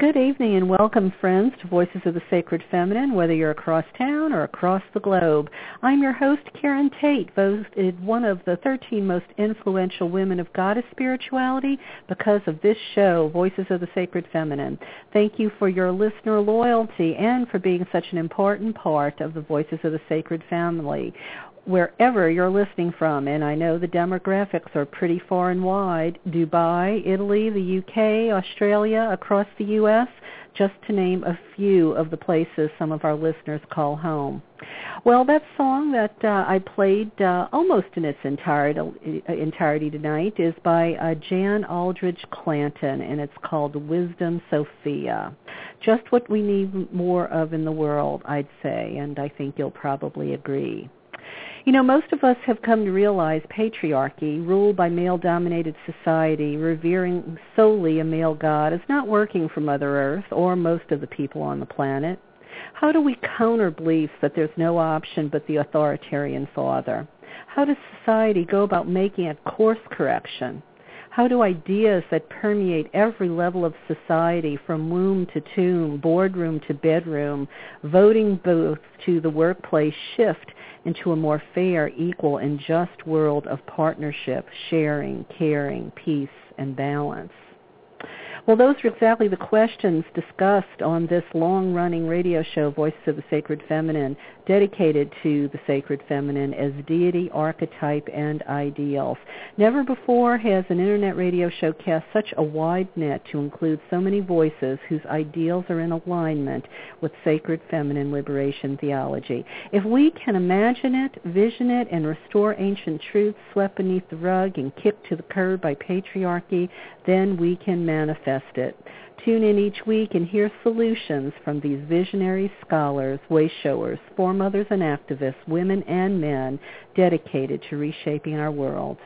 good evening and welcome, friends, to Voices of the Sacred Feminine, whether you're across town or across the globe. I'm your host, Karen Tate, voted one of the 13 most influential women of goddess spirituality because of this show, Voices of the Sacred Feminine. Thank you for your listener loyalty and for being such an important part of the Voices of the Sacred Family wherever you're listening from, and I know the demographics are pretty far and wide, Dubai, Italy, the UK, Australia, across the U.S., just to name a few of the places some of our listeners call home. Well, that song that uh, I played uh, almost in its entirety, entirety tonight is by uh, Jann Aldredge Clanton, and it's called Wisdom Sophia. Just what we need more of in the world, I'd say, and I think you'll probably agree. You know, most of us have come to realize patriarchy, ruled by male-dominated society, revering solely a male god, is not working for Mother Earth or most of the people on the planet. How do we counter beliefs that there's no option but the authoritarian father? How does society go about making a course correction? How do ideas that permeate every level of society from womb to tomb, boardroom to bedroom, voting booth to the workplace shift into a more fair, equal, and just world of partnership, sharing, caring, peace, and balance? Well, those are exactly the questions discussed on this long-running radio show, Voices of the Sacred Feminine, dedicated to the Sacred Feminine as deity, archetype, and ideals. Never before has an internet radio show cast such a wide net to include so many voices whose ideals are in alignment with sacred feminine liberation theology. If we can imagine it, vision it, and restore ancient truths swept beneath the rug and kicked to the curb by patriarchy, then we can manifest it. Tune in each week and hear solutions from these visionary scholars, way showers, foremothers and activists, women and men dedicated to reshaping our world.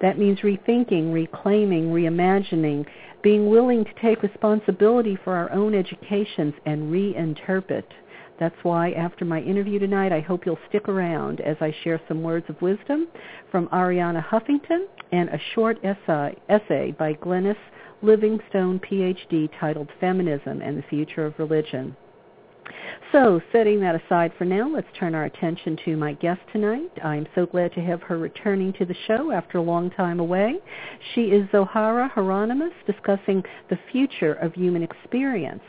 That means rethinking, reclaiming, reimagining, being willing to take responsibility for our own educations and reinterpret. That's why after my interview tonight, I hope you'll stick around as I share some words of wisdom from Arianna Huffington and a short essay, essay by Glenys Livingstone, PhD, titled Feminism and the Future of Religion. So, setting that aside for now, let's turn our attention to my guest tonight. I'm so glad to have her returning to the show after a long time away. She is Zohara Hieronimus, discussing the future of human experience,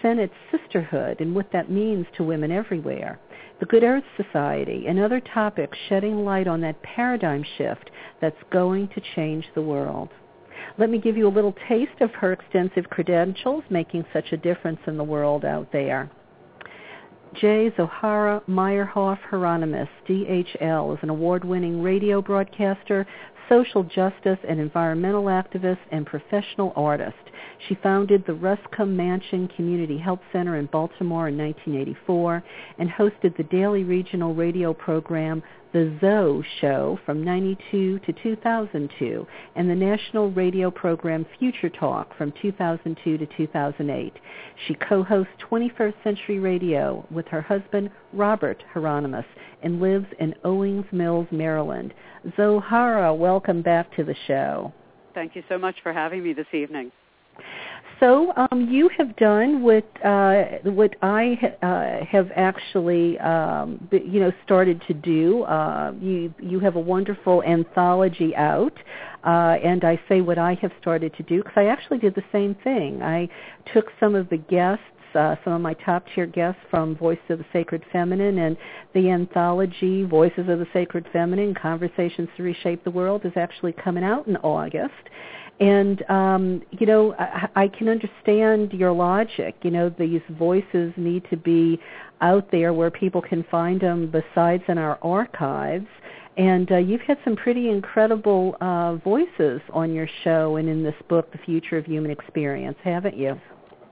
Senate sisterhood, and what that means to women everywhere, the Good Earth Society, and other topics shedding light on that paradigm shift that's going to change the world. Let me give you a little taste of her extensive credentials making such a difference in the world out there. J. Zohara Meyerhoff Hieronimus, DHL, is an award-winning radio broadcaster, social justice and environmental activist, and professional artist. She founded the Ruscombe Mansion Community Health Center in Baltimore in 1984 and hosted the daily regional radio program The Zoh Show from 92 to 2002 and the national radio program Future Talk from 2002 to 2008. She co-hosts 21st Century Radio with her husband Robert Hieronimus and lives in Owings Mills, Maryland. Zohara, welcome back to the show. Thank you so much for having me this evening. So um, you have done what uh, what I uh, have actually um, you know started to do. Uh, you you have a wonderful anthology out, uh, and I say what I have started to do because I actually did the same thing. I took some of the guests uh, some of my top tier guests from Voice of the Sacred Feminine and the anthology Voices of the Sacred Feminine Conversations to Reshape the World is actually coming out in August. And um, you know, I, I can understand your logic. You know, these voices need to be out there where people can find them besides in our archives. And uh, you've had some pretty incredible uh, voices on your show and in this book, The Future of Human Experience, haven't you?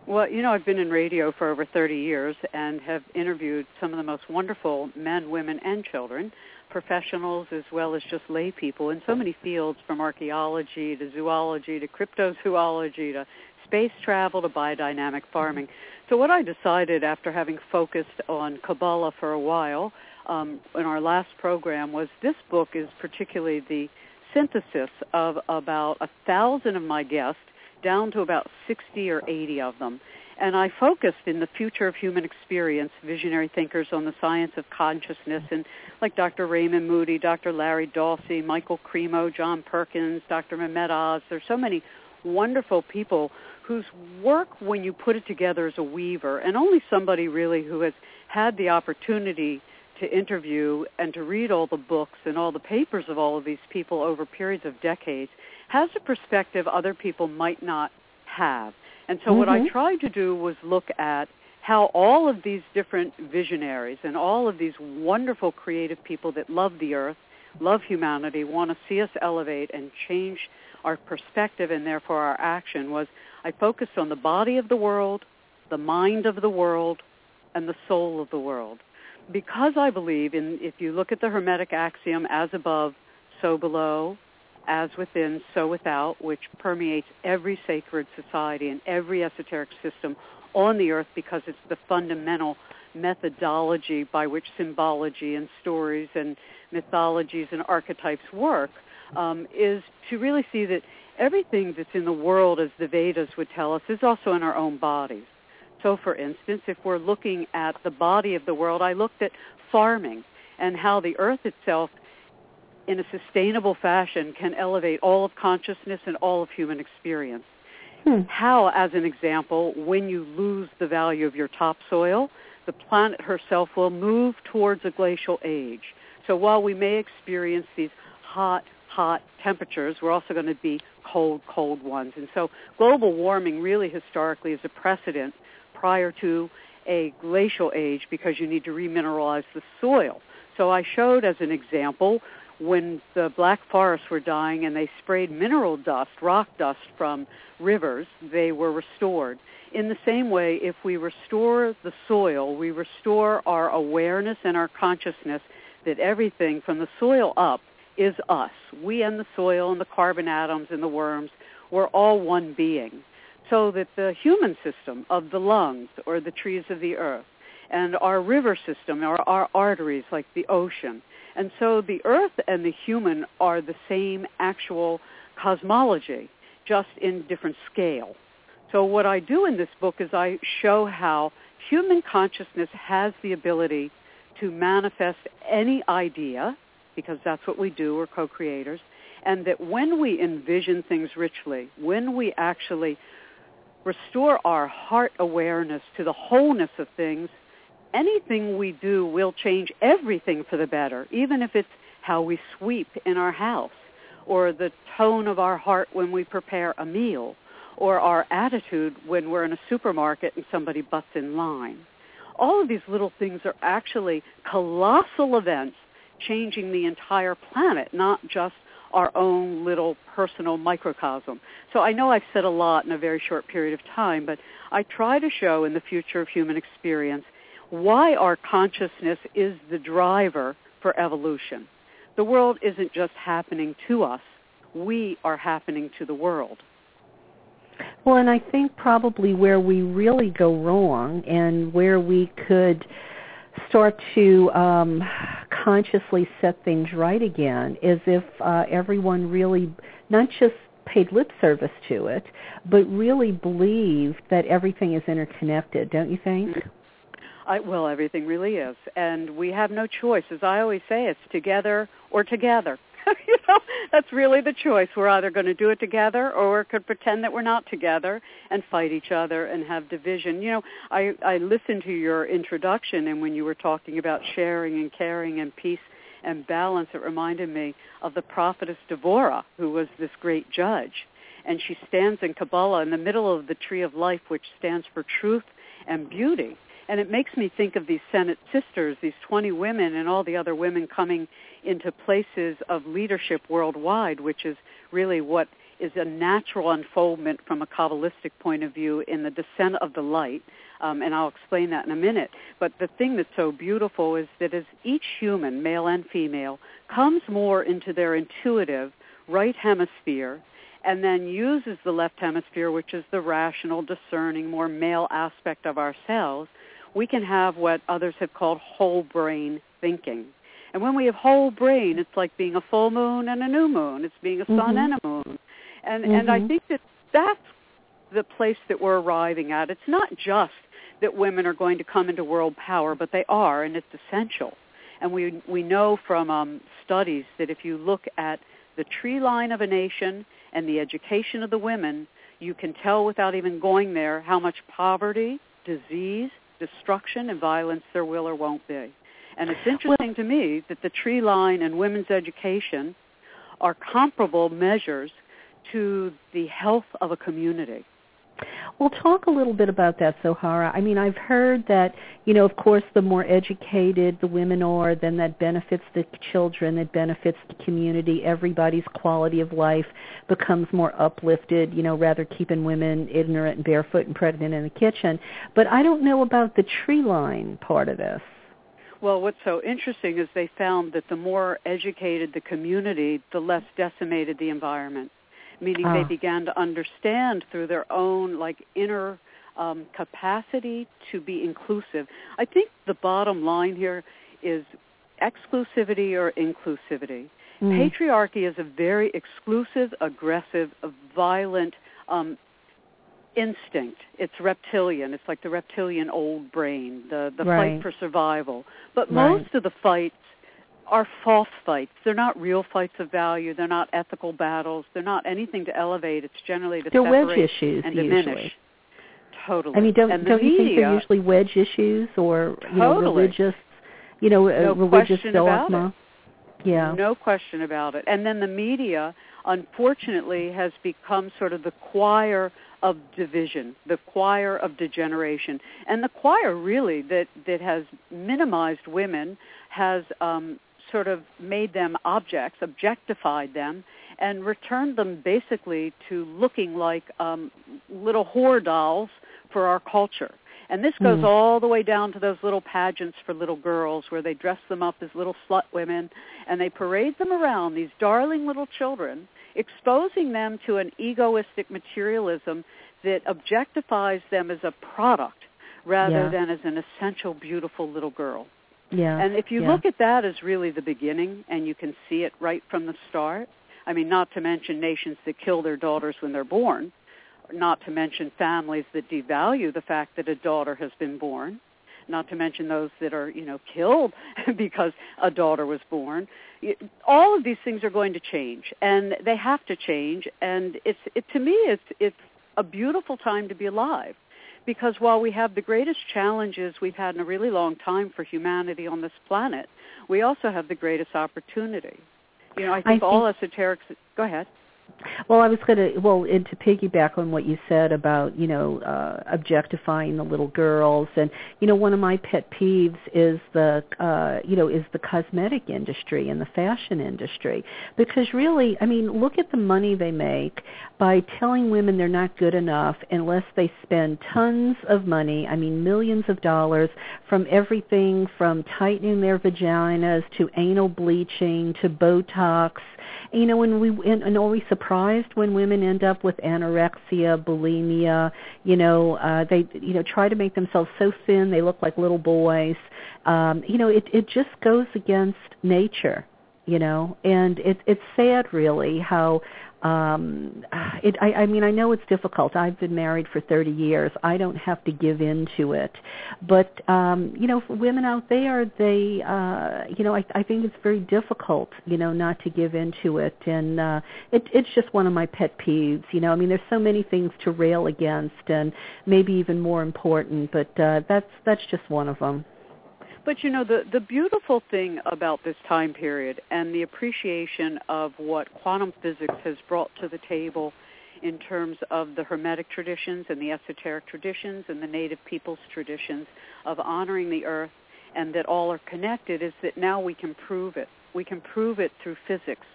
Well, you know, I've been in radio for over 30 years and have interviewed some of the most wonderful men, women, and children, professionals as well as just lay people in so many fields from archaeology to zoology to cryptozoology to space travel to biodynamic farming. So what I decided after having focused on Kabbalah for a while um, in our last program was this book is particularly the synthesis of about a thousand of my guests down to about 60 or 80 of them. And I focused in the future of human experience, visionary thinkers on the science of consciousness, and like Dr. Raymond Moody, Dr. Larry Dossey, Michael Cremo, John Perkins, Dr. Mehmet Oz. There's so many wonderful people whose work, when you put it together as a weaver, and only somebody really who has had the opportunity to interview and to read all the books and all the papers of all of these people over periods of decades has a perspective other people might not have. And so mm-hmm. what I mm-hmm. tried to do was look at how all of these different visionaries and all of these wonderful creative people that love the earth, love humanity, want to see us elevate and change our perspective and therefore our action was I focused on the body of the world, the mind of the world, and the soul of the world. Because I believe in, if you look at the Hermetic axiom, as above, so below, as within, so without, which permeates every sacred society and every esoteric system on the earth because it's the fundamental methodology by which symbology and stories and mythologies and archetypes work, um, is to really see that everything that's in the world, as the Vedas would tell us, is also in our own bodies. So for instance, if we're looking at the body of the world, I looked at farming and how the earth itself in a sustainable fashion can elevate all of consciousness and all of human experience. Hmm. How, as an example, when you lose the value of your topsoil, the planet herself will move towards a glacial age. So while we may experience these hot, hot temperatures, we're also going to be cold, cold ones. And so global warming really historically is a precedent prior to a glacial age because you need to remineralize the soil. So I showed as an example when the black forests were dying and they sprayed mineral dust, rock dust from rivers, they were restored. In the same way, if we restore the soil, we restore our awareness and our consciousness that everything from the soil up is us. We and the soil and the carbon atoms and the worms, we're all one being. So that the human system of the lungs or the trees of the earth and our river system or our arteries like the ocean and so the earth and the human are the same actual cosmology, just in different scale. So what I do in this book is I show how human consciousness has the ability to manifest any idea, because that's what we do, we're co-creators, and that when we envision things richly, when we actually restore our heart awareness to the wholeness of things, anything we do will change everything for the better, even if it's how we sweep in our house, or the tone of our heart when we prepare a meal, or our attitude when we're in a supermarket and somebody butts in line. All of these little things are actually colossal events changing the entire planet, not just our own little personal microcosm. So I know I've said a lot in a very short period of time, but I try to show in the future of human experience why our consciousness is the driver for evolution. The world isn't just happening to us. We are happening to the world. Well, and I think probably where we really go wrong and where we could start to um, consciously set things right again is if uh, everyone really not just paid lip service to it, but really believe that everything is interconnected, don't you think? Mm-hmm. I, well, everything really is, and we have no choice. As I always say, it's together or together. you know, that's really the choice. We're either going to do it together or we could pretend that we're not together and fight each other and have division. You know, I, I listened to your introduction and when you were talking about sharing and caring and peace and balance, it reminded me of the prophetess Devorah, who was this great judge. And she stands in Kabbalah in the middle of the tree of life, which stands for truth and beauty. And it makes me think of these Senate sisters, these 20 women and all the other women coming into places of leadership worldwide, which is really what is a natural unfoldment from a Kabbalistic point of view in the descent of the light. Um, and I'll explain that in a minute. But the thing that's so beautiful is that as each human, male and female, comes more into their intuitive right hemisphere and then uses the left hemisphere, which is the rational, discerning, more male aspect of ourselves, we can have what others have called whole brain thinking. And when we have whole brain, it's like being a full moon and a new moon. It's being a sun mm-hmm. and a moon. And mm-hmm. and I think that that's the place that we're arriving at. It's not just that women are going to come into world power, but they are, and it's essential. And we we know from um, studies that if you look at the tree line of a nation and the education of the women, you can tell without even going there how much poverty, disease, destruction and violence there will or won't be. And it's interesting well, to me that the tree line and women's education are comparable measures to the health of a community. Well, talk a little bit about that, Zohara. I mean, I've heard that, you know, of course, the more educated the women are, then that benefits the children, it benefits the community. Everybody's quality of life becomes more uplifted, you know, rather keeping women ignorant and barefoot and pregnant in the kitchen. But I don't know about the tree line part of this. Well, what's so interesting is they found that the more educated the community, the less decimated the environment meaning they ah. began to understand through their own like inner um, capacity to be inclusive. I think the bottom line here is exclusivity or inclusivity. Mm. Patriarchy is a very exclusive, aggressive, violent um, instinct. It's reptilian. It's like the reptilian old brain, the the right. fight for survival. But right. most of the fights are false fights. They're not real fights of value. They're not ethical battles. They're not anything to elevate. It's generally to they're separate wedge issues and diminish. Usually. Totally. I mean, don't and don't you media, think they're usually wedge issues or you know religious, you know, no religious dogma? Yeah. No question about it. And then the media, unfortunately, has become sort of the choir of division, the choir of degeneration, and the choir really that that has minimized women, has um, sort of made them objects, objectified them, and returned them basically to looking like um, little whore dolls for our culture. And this goes mm. all the way down to those little pageants for little girls where they dress them up as little slut women and they parade them around, these darling little children, exposing them to an egoistic materialism that objectifies them as a product rather yeah. than as an essential, beautiful little girl. Yeah. And if you yeah. look at that as really the beginning and you can see it right from the start, I mean, not to mention nations that kill their daughters when they're born, not to mention families that devalue the fact that a daughter has been born, not to mention those that are, you know, killed because a daughter was born. All of these things are going to change, and they have to change. And it's, it, to me, it's, it's a beautiful time to be alive because while we have the greatest challenges we've had in a really long time for humanity on this planet, we also have the greatest opportunity. You know, I think, I think all esoterics. Go ahead. Well, I was going to well, and to piggyback on what you said about you know uh, objectifying the little girls, and you know one of my pet peeves is the uh, you know is the cosmetic industry and the fashion industry because really, I mean, look at the money they make by telling women they're not good enough unless they spend tons of money. I mean, millions of dollars from everything from tightening their vaginas to anal bleaching to Botox you know, when we and, and are we surprised when women end up with anorexia, bulimia? You know, uh, they you know try to make themselves so thin they look like little boys. Um, you know, it it just goes against nature. You know, and it, it's sad really how um it I, I mean I know it's difficult. I've been married for 30 years. I don't have to give in to it. But um you know, for women out there, they uh you know, I I think it's very difficult, you know, not to give into it and uh it it's just one of my pet peeves, you know. I mean, there's so many things to rail against and maybe even more important, but uh that's that's just one of them. But you know, the, the beautiful thing about this time period and the appreciation of what quantum physics has brought to the table in terms of the Hermetic traditions and the esoteric traditions and the native peoples traditions of honoring the earth and that all are connected is that now we can prove it. We can prove it through physics.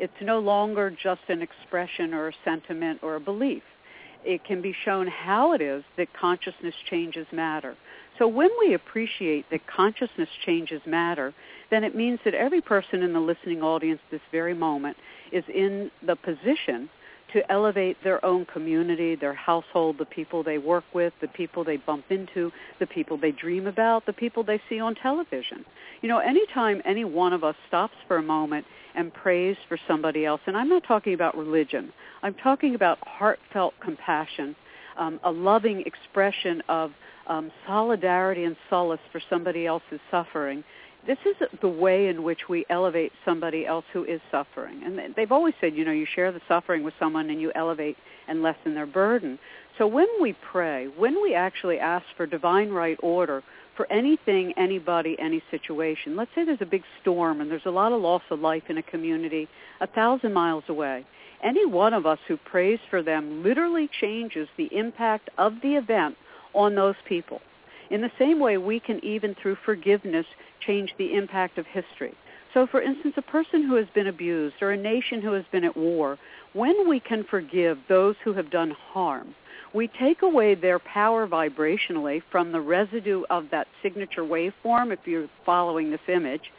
It's no longer just an expression or a sentiment or a belief. It can be shown how it is that consciousness changes matter. So when we appreciate that consciousness changes matter, then it means that every person in the listening audience this very moment is in the position to elevate their own community, their household, the people they work with, the people they bump into, the people they dream about, the people they see on television. You know, anytime any one of us stops for a moment and prays for somebody else, and I'm not talking about religion, I'm talking about heartfelt compassion, um, a loving expression of um, solidarity and solace for somebody else's suffering. This is the way in which we elevate somebody else who is suffering. And they've always said, you know, you share the suffering with someone and you elevate and lessen their burden. So when we pray, when we actually ask for divine right order for anything, anybody, any situation, let's say there's a big storm and there's a lot of loss of life in a community a thousand miles away. Any one of us who prays for them literally changes the impact of the event on those people. In the same way, we can even through forgiveness change the impact of history. So for instance, a person who has been abused or a nation who has been at war, when we can forgive those who have done harm, we take away their power vibrationally from the residue of that signature waveform, if you're following this image,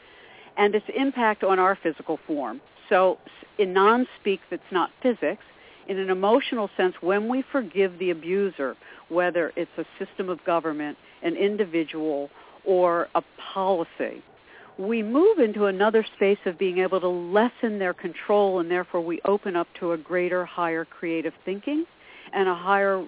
and its impact on our physical form. So in non-speak that's not physics, in an emotional sense, when we forgive the abuser, whether it's a system of government, an individual, or a policy, we move into another space of being able to lessen their control and therefore we open up to a greater, higher creative thinking and a higher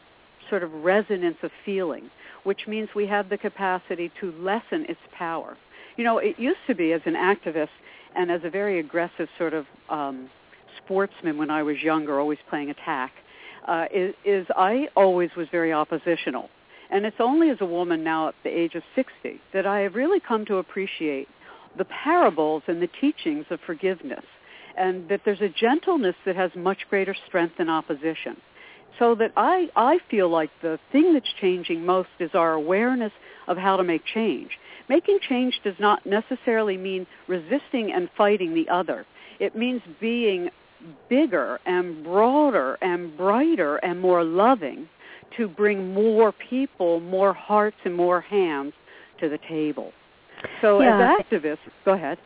sort of resonance of feeling, which means we have the capacity to lessen its power. You know, it used to be as an activist and as a very aggressive sort of um, sportsman when I was younger, always playing attack, uh, is, is I always was very oppositional. And it's only as a woman now at the age of 60 that I have really come to appreciate the parables and the teachings of forgiveness and that there's a gentleness that has much greater strength than opposition. So that I, I feel like the thing that's changing most is our awareness of how to make change. Making change does not necessarily mean resisting and fighting the other. It means being bigger and broader and brighter and more loving to bring more people, more hearts and more hands to the table. So yeah. as activists, go ahead.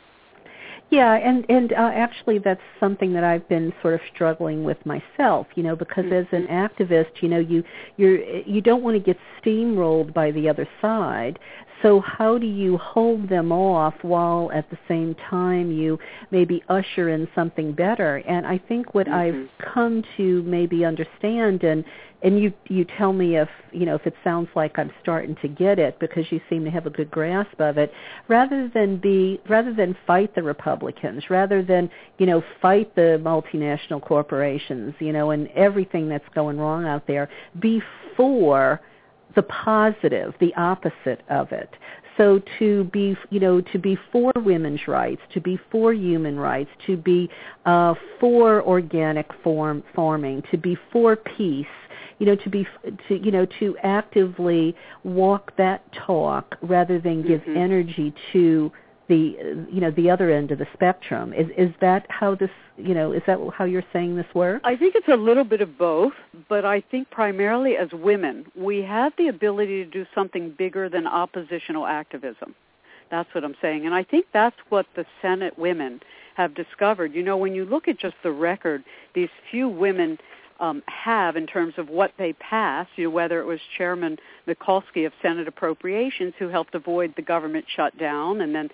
Yeah, and and uh, actually that's something that I've been sort of struggling with myself, you know, because mm-hmm. as an mm-hmm. activist, you know, you you're you don't want to get steamrolled by the other side. So how do you hold them off while at the same time you maybe usher in something better? And I think what mm-hmm. I've come to maybe understand and and you you tell me if you know if it sounds like I'm starting to get it because you seem to have a good grasp of it rather than be rather than fight the Republicans rather than you know fight the multinational corporations you know and everything that's going wrong out there be for the positive, the opposite of it. So to be, you know, to be for women's rights, to be for human rights, to be uh, for organic form farming, to be for peace, you know, to be, to you know, to actively walk that talk rather than give mm-hmm. energy to the you know the other end of the spectrum. Is is that how this you know is that how you're saying this works? I think it's a little bit of both but i think primarily as women we have the ability to do something bigger than oppositional activism. That's what i'm saying. And i think that's what the senate women have discovered. You know when you look at just the record these few women um, have in terms of what they passed, you know, whether it was Chairman Mikulski of Senate Appropriations who helped avoid the government shutdown, and then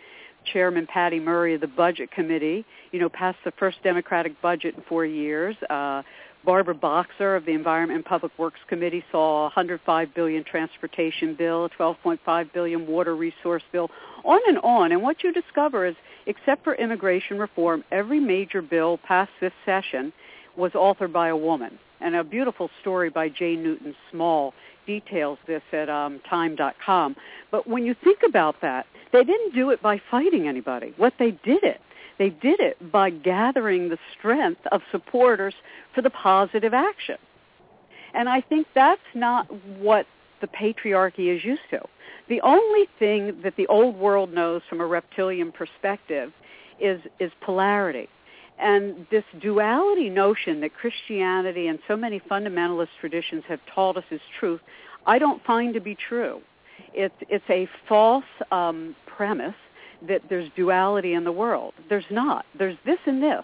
Chairman Patty Murray of the Budget Committee, you know, passed the first Democratic budget in four years. Uh, Barbara Boxer of the Environment and Public Works Committee saw a 105 billion transportation bill, a 12.5 billion water resource bill, on and on. And what you discover is, except for immigration reform, every major bill passed this session was authored by a woman. And a beautiful story by Jane Newton Small details this at um, time.com. But when you think about that, they didn't do it by fighting anybody. What they did it, they did it by gathering the strength of supporters for the positive action. And I think that's not what the patriarchy is used to. The only thing that the old world knows from a reptilian perspective is, is polarity. And this duality notion that Christianity and so many fundamentalist traditions have taught us is truth, I don't find to be true. It's, it's a false um, premise that there's duality in the world. There's not. There's this and this.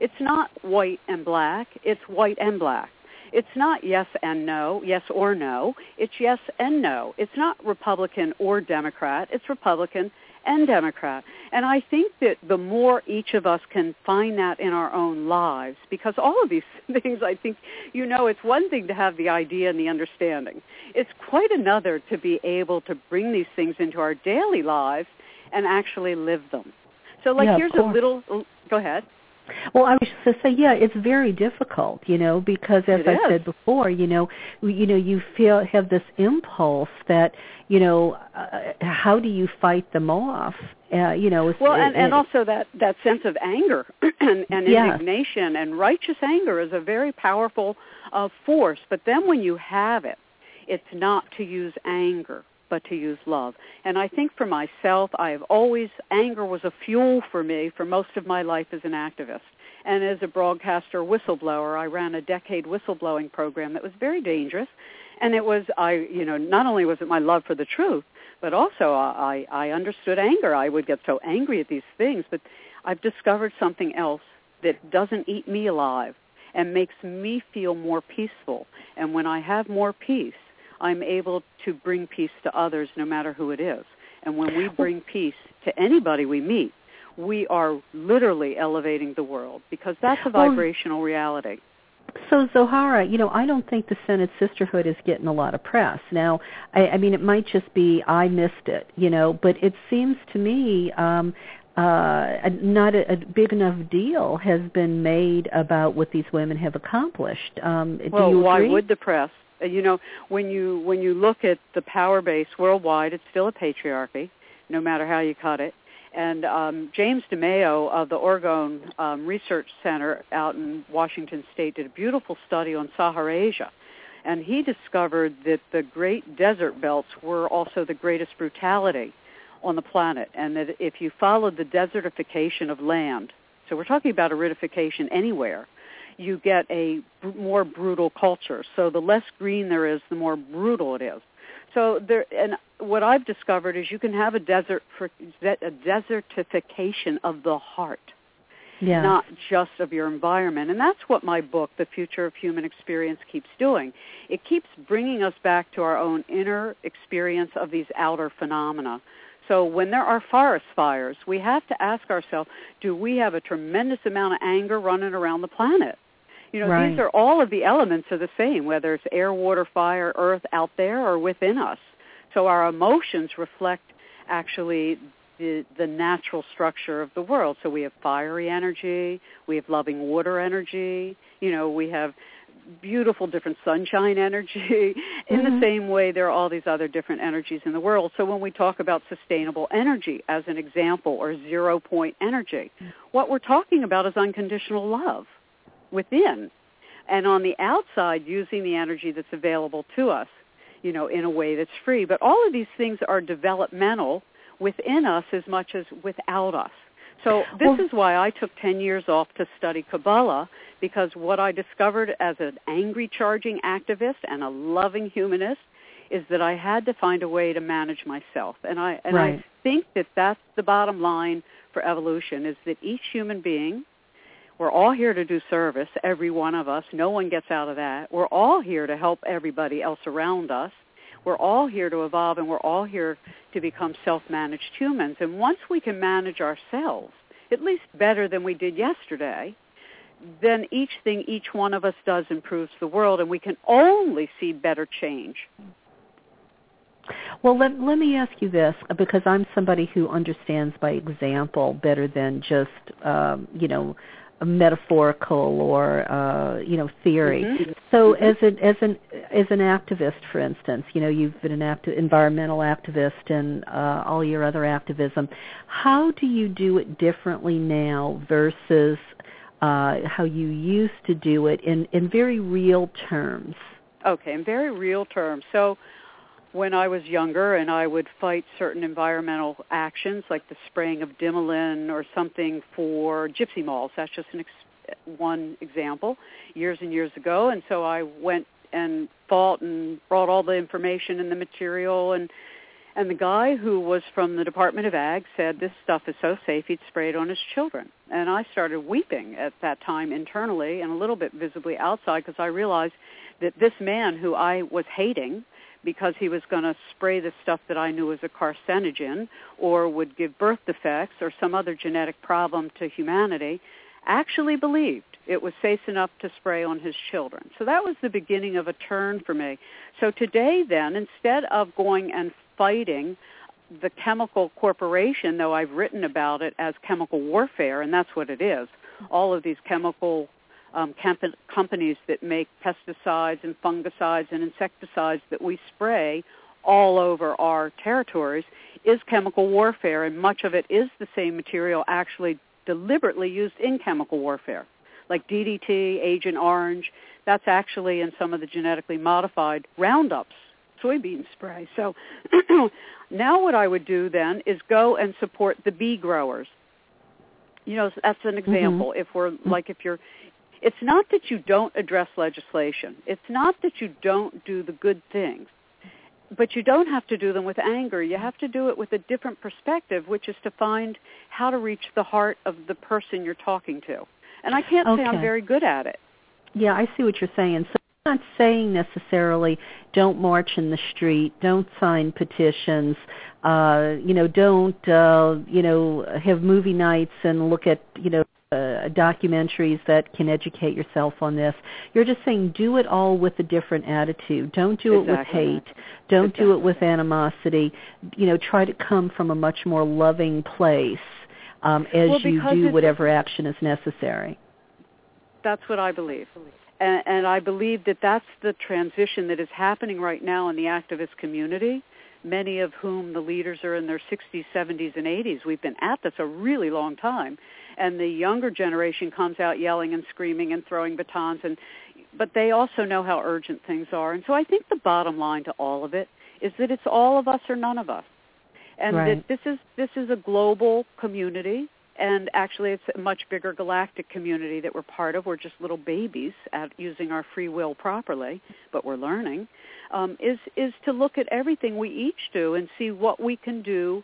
It's not white and black. It's white and black. It's not yes and no, yes or no. It's yes and no. It's not Republican or Democrat. It's Republican and Democrat. And I think that the more each of us can find that in our own lives, because all of these things, I think, you know, it's one thing to have the idea and the understanding. It's quite another to be able to bring these things into our daily lives and actually live them. So like yeah, here's a little, go ahead. Well, I was just to say, yeah, it's very difficult, you know, because as It I is. said before, you know, you know, you feel have this impulse that, you know, uh, how do you fight them off? Uh, you know, Well, and, it, and also that, that sense of anger and, and Yes. indignation and righteous anger is a very powerful uh, force. But then when you have it, it's not to use anger, but to use love. And I think for myself, I have always, anger was a fuel for me for most of my life as an activist. And as a broadcaster whistleblower, I ran a decade whistleblowing program that was very dangerous. And it was, I, you know, not only was it my love for the truth, but also I, I understood anger. I would get so angry at these things, but I've discovered something else that doesn't eat me alive and makes me feel more peaceful. And when I have more peace, I'm able to bring peace to others no matter who it is. And when we bring peace to anybody we meet, we are literally elevating the world because that's a Well- vibrational reality. So Zohara, you know, I don't think the Senate Sisterhood is getting a lot of press. Now, I, I mean, it might just be I missed it, you know, but it seems to me um, uh, not a, a big enough deal has been made about what these women have accomplished. Um, well, do you why would the press? Uh, You know, when you when you look at the power base worldwide, it's still a patriarchy, no matter how you cut it. And um, James DeMeo of the Oregon um, Research Center out in Washington State did a beautiful study on Saharasia. And he discovered that the great desert belts were also the greatest brutality on the planet. And that if you followed the desertification of land, so we're talking about aridification anywhere, you get a br- more brutal culture. So the less green there is, the more brutal it is. So there, and what I've discovered is you can have a desert for a desertification of the heart, yeah. not just of your environment. And that's what my book, The Future of Human Experience, keeps doing. It keeps bringing us back to our own inner experience of these outer phenomena. So when there are forest fires, we have to ask ourselves, do we have a tremendous amount of anger running around the planet? You know, Right. these are all of the elements are the same, whether it's air, water, fire, earth out there or within us. So our emotions reflect actually the, the natural structure of the world. So we have fiery energy, we have loving water energy, you know, we have beautiful different sunshine energy. In Mhm. the same way, there are all these other different energies in the world. So when we talk about sustainable energy as an example or zero point energy, what we're talking about is unconditional love within. And on the outside, using the energy that's available to us, you know, in a way that's free. But all of these things are developmental within us as much as without us. So this Well- is why I took 10 years off to study Kabbalah because what I discovered as an angry charging activist and a loving humanist is that I had to find a way to manage myself. And I and Right. I think that that's the bottom line for evolution is that each human being we're all here to do service, every one of us. No one gets out of that. We're all here to help everybody else around us. We're all here to evolve and we're all here to become self-managed humans. And once we can manage ourselves, at least better than we did yesterday, then each thing each one of us does improves the world and we can only see better change. Well, let, let me ask you this, because I'm somebody who understands by example better than just, um, you know, metaphorical or uh, you know theory. Mm-hmm. So mm-hmm. as an as an as an activist, for instance, you know you've been an active environmental activist and uh, all your other activism. How do you do it differently now versus uh, how you used to do it in in very real terms? Okay, in very real terms. So when I was younger and I would fight certain environmental actions like the spraying of Dimilin or something for gypsy moths. That's just an ex- one example years and years ago. And so I went and fought and brought all the information and the material and and the guy who was from the Department of Ag said this stuff is so safe he'd spray it on his children. And I started weeping at that time internally and a little bit visibly outside because I realized that this man who I was hating because he was going to spray the stuff that I knew was a carcinogen or would give birth defects or some other genetic problem to humanity, actually believed it was safe enough to spray on his children. So that was the beginning of a turn for me. So today then, instead of going and fighting the chemical corporation, though I've written about it as chemical warfare, and that's what it is, all of these chemical um, camp- companies that make pesticides and fungicides and insecticides that we spray all over our territories is chemical warfare, and much of it is the same material actually deliberately used in chemical warfare, like DDT, Agent Orange. That's actually in some of the genetically modified Roundups soybean spray. So now what I would do then is go and support the bee growers. You know, that's an Mm-hmm. example. Mm-hmm. If we're like if you're it's not that you don't address legislation. It's not that you don't do the good things. But you don't have to do them with anger. You have to do it with a different perspective, which is to find how to reach the heart of the person you're talking to. And I can't okay. say I'm very good at it. Yeah, I see what you're saying. So I'm not saying necessarily don't march in the street, don't sign petitions, uh, you know, don't uh, you know have movie nights and look at you know documentaries that can educate yourself on this. You're just saying do it all with a different attitude. Don't do exactly. it with hate. Don't exactly. do it with animosity. You know, try to come from a much more loving place um, as well, you do whatever action is necessary. That's what I believe. And, and I believe that that's the transition that is happening right now in the activist community many of whom the leaders are in their 60s, 70s, and 80s. We've been at this a really long time and the younger generation comes out yelling and screaming and throwing batons and but they also know how urgent things are. And so i think the bottom line to all of it is that it's all of us or none of us. And right. that this is this is a global community and actually it's a much bigger galactic community that we're part of. We're just little babies at using our free will properly but we're learning um, is is to look at everything we each do and see what we can do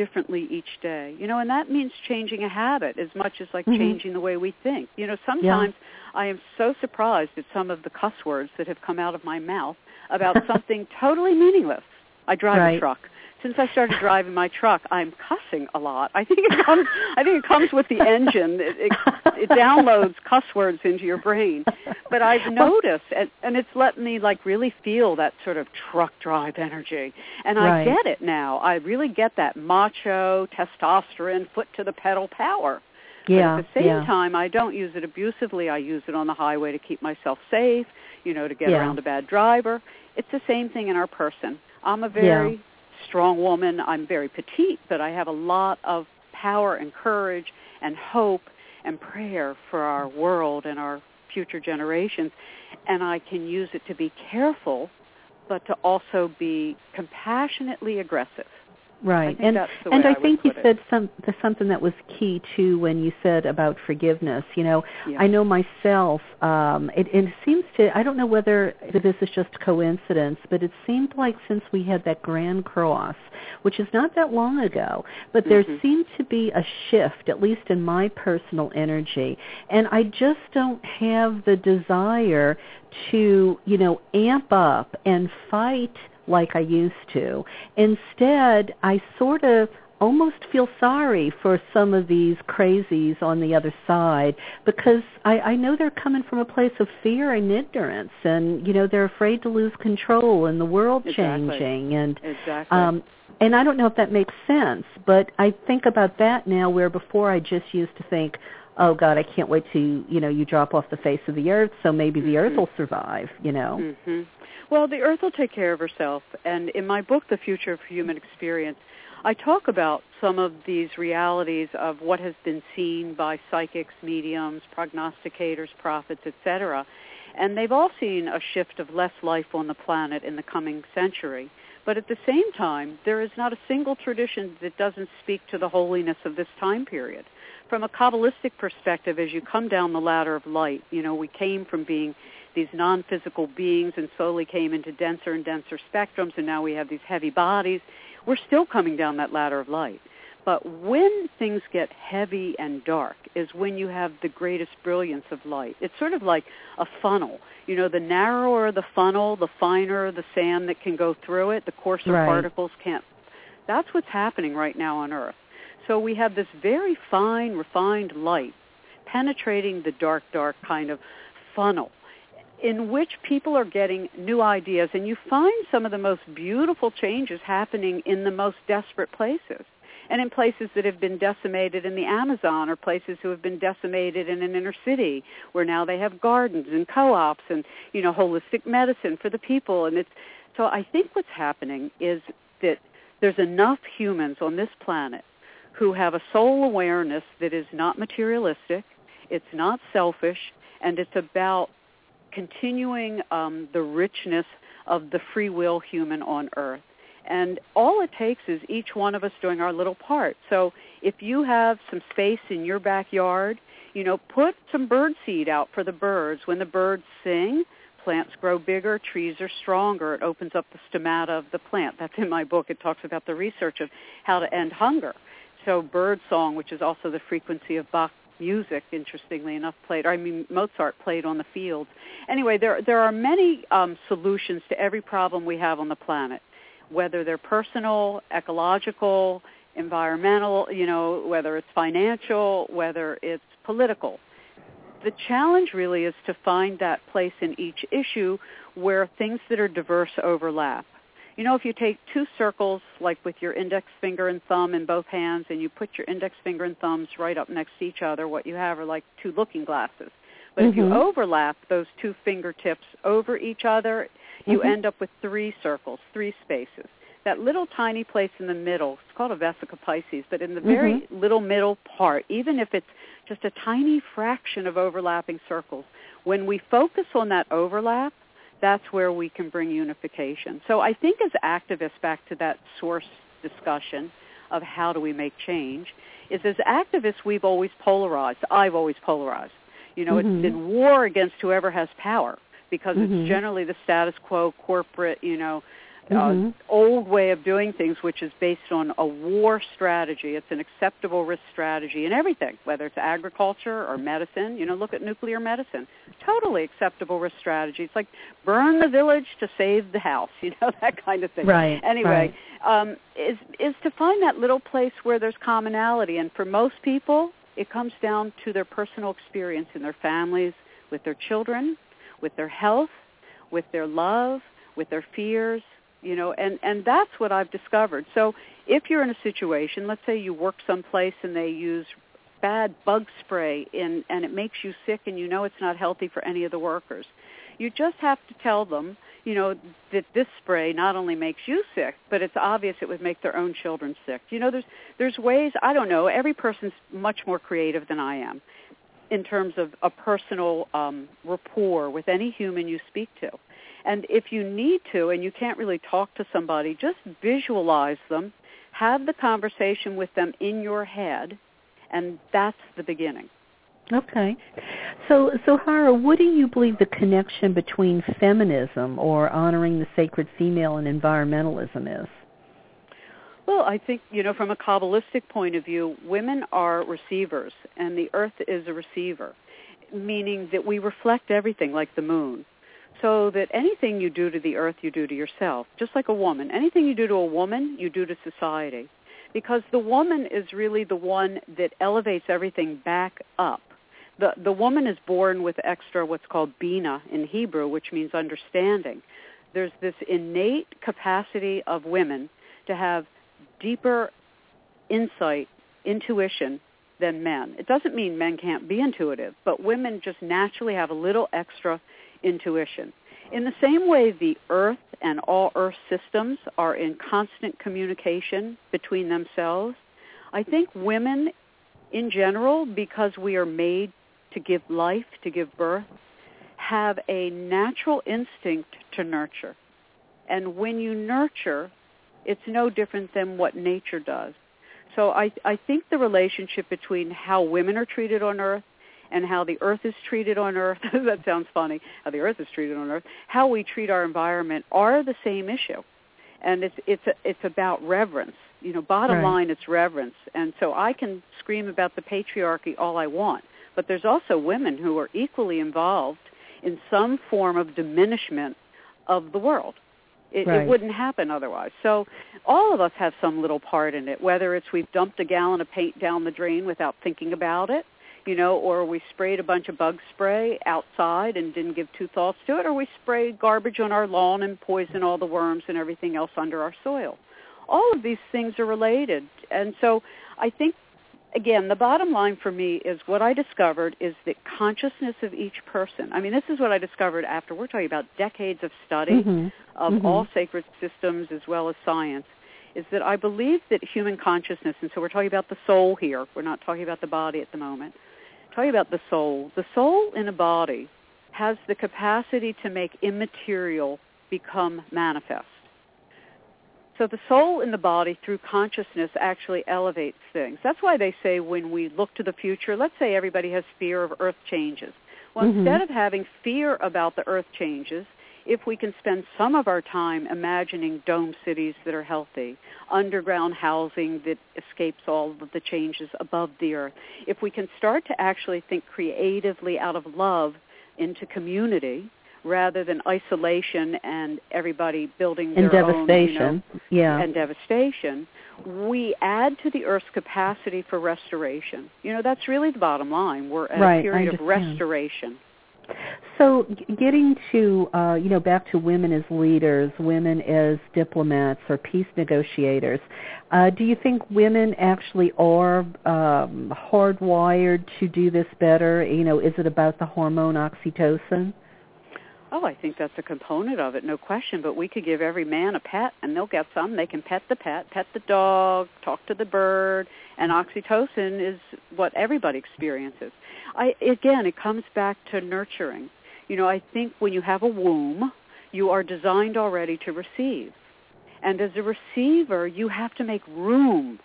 differently each day. You know, and that means changing a habit as much as like mm-hmm. changing the way we think. You know, sometimes yeah. I am so surprised at some of the cuss words that have come out of my mouth about something totally meaningless. I drive right. a truck. Since I started driving my truck, I'm cussing a lot. I think it comes. I think it comes with the engine. It, it, it downloads cuss words into your brain. But I've noticed, and, and it's let me like really feel that sort of truck drive energy, and right. I get it now. I really get that macho testosterone, foot to the pedal power. Yeah, but at the same yeah. time, I don't use it abusively. I use it on the highway to keep myself safe. You know, to get yeah. around a bad driver. It's the same thing in our person. I'm a very yeah strong woman. I'm very petite, but I have a lot of power and courage and hope and prayer for our world and our future generations. And I can use it to be careful, but to also be compassionately aggressive. Right, I and and I, I think you it. said some something that was key too when you said about forgiveness. You know, yeah. I know myself. Um, it, it seems to. I don't know whether this is just coincidence, but it seemed like since we had that Grand Cross, which is not that long ago, but there mm-hmm. seemed to be a shift, at least in my personal energy, and I just don't have the desire to, you know, amp up and fight like I used to. Instead, I sort of almost feel sorry for some of these crazies on the other side because I, I know they're coming from a place of fear and ignorance and you know they're afraid to lose control and the world exactly. changing and exactly. um and I don't know if that makes sense but I think about that now where before I just used to think oh god I can't wait to you know you drop off the face of the earth so maybe the mm-hmm. earth will survive you know mm-hmm. well the earth will take care of herself and in my book the future of human experience I talk about some of these realities of what has been seen by psychics, mediums, prognosticators, prophets, etc. And they've all seen a shift of less life on the planet in the coming century. But at the same time, there is not a single tradition that doesn't speak to the holiness of this time period. From a Kabbalistic perspective, as you come down the ladder of light, you know, we came from being these non-physical beings and slowly came into denser and denser spectrums, and now we have these heavy bodies we're still coming down that ladder of light. But when things get heavy and dark is when you have the greatest brilliance of light. It's sort of like a funnel. You know, the narrower the funnel, the finer the sand that can go through it, the coarser right. particles can't. That's what's happening right now on Earth. So we have this very fine, refined light penetrating the dark, dark kind of funnel in which people are getting new ideas and you find some of the most beautiful changes happening in the most desperate places and in places that have been decimated in the Amazon or places who have been decimated in an inner city where now they have gardens and co-ops and you know holistic medicine for the people and it's so I think what's happening is that there's enough humans on this planet who have a soul awareness that is not materialistic, it's not selfish, and it's about continuing um, the richness of the free will human on earth. And all it takes is each one of us doing our little part. So if you have some space in your backyard, you know, put some bird seed out for the birds. When the birds sing, plants grow bigger, trees are stronger. It opens up the stomata of the plant. That's in my book. It talks about the research of how to end hunger. So bird song, which is also the frequency of Bach music, interestingly enough, played. I mean, Mozart played on the fields. Anyway, there there are many um, solutions to every problem we have on the planet, whether they're personal, ecological, environmental. You know, whether it's financial, whether it's political. The challenge really is to find that place in each issue where things that are diverse overlap you know, if you take two circles, like with your index finger and thumb in both hands, and you put your index finger and thumbs right up next to each other, what you have are like two looking glasses. But mm-hmm. if you mm-hmm. overlap those two fingertips over each other, you mm-hmm. end up with three circles, three spaces. That little tiny place in the middle, it's called a vesica piscis, but in the very mm-hmm. little middle part, even if it's just a tiny fraction of overlapping circles, when we focus on that overlap, that's where we can bring unification. So I think as activists, back to that source discussion of how do we make change, is as activists we've always polarized. I've always polarized. You know, mm-hmm. it's been war against whoever has power because mm-hmm. it's generally the status quo, corporate, you know, mm-hmm. uh, old way of doing things, which is based on a war strategy. It's an acceptable risk strategy in everything, whether it's agriculture or medicine. You know, look at nuclear medicine. Totally acceptable risk strategy. It's like burn the village to save the house. You know, that kind of thing. Right. Anyway, right. Um, is is to find that little place where there's commonality, and for most people, it comes down to their personal experience in their families, with their children, with their health, with their love, with their fears, you know and and that's what i've discovered. So if you're in a situation let's say you work someplace and they use bad bug spray in and it makes you sick and you know it's not healthy for any of the workers you just have to tell them you know that this spray not only makes you sick but it's obvious it would make their own children sick. You know there's there's ways i don't know every person's much more creative than i am in terms of a personal um, rapport with any human you speak to and if you need to and you can't really talk to somebody, just visualize them, have the conversation with them in your head, and that's the beginning. Okay. So, Zohara, what do you believe the connection between feminism or honoring the sacred female and environmentalism is? Well, I think, you know, from a Kabbalistic point of view, women are receivers, and the earth is a receiver, meaning that we reflect everything like the moon. So that anything you do to the earth, you do to yourself, just like a woman. Anything you do to a woman, you do to society. Because the woman is really the one that elevates everything back up. The, the woman is born with extra what's called bina in Hebrew, which means understanding. There's this innate capacity of women to have deeper insight, intuition than men. It doesn't mean men can't be intuitive, but women just naturally have a little extra intuition. In the same way the earth and all earth systems are in constant communication between themselves, I think women in general, because we are made to give life, to give birth, have a natural instinct to nurture. And when you nurture, it's no different than what nature does. So I, I think the relationship between how women are treated on earth and how the earth is treated on earth, that sounds funny, how the earth is treated on earth, how we treat our environment are the same issue. And it's, it's, a, it's about reverence. You know, bottom right. line, it's reverence. And so I can scream about the patriarchy all I want, but there's also women who are equally involved in some form of diminishment of the world. It, right. it wouldn't happen otherwise. So all of us have some little part in it, whether it's we've dumped a gallon of paint down the drain without thinking about it, you know, or we sprayed a bunch of bug spray outside and didn't give two thoughts to it, or we sprayed garbage on our lawn and poisoned all the worms and everything else under our soil. All of these things are related. And so I think again, the bottom line for me is what I discovered is the consciousness of each person. I mean, this is what I discovered after we're talking about decades of study mm-hmm. of mm-hmm. all sacred systems as well as science, is that I believe that human consciousness, and so we're talking about the soul here. We're not talking about the body at the moment. Talking about the soul. The soul in a body has the capacity to make immaterial become manifest. So the soul in the body through consciousness actually elevates things. That's why they say when we look to the future, let's say everybody has fear of earth changes. Well, mm-hmm. instead of having fear about the earth changes, if we can spend some of our time imagining dome cities that are healthy, underground housing that escapes all of the changes above the earth, if we can start to actually think creatively out of love into community, rather than isolation and everybody building and their devastation. own, you know, yeah. and devastation, we add to the Earth's capacity for restoration. You know, that's really the bottom line. We're at right, a period of restoration. So, getting to uh, you know back to women as leaders, women as diplomats or peace negotiators, uh, do you think women actually are um, hardwired to do this better? You know, is it about the hormone oxytocin? Oh, I think that's a component of it, no question. But we could give every man a pet, and they'll get some. They can pet the pet, pet the dog, talk to the bird, and oxytocin is what everybody experiences. I again, it comes back to nurturing. You know, I think when you have a womb, you are designed already to receive, and as a receiver, you have to make room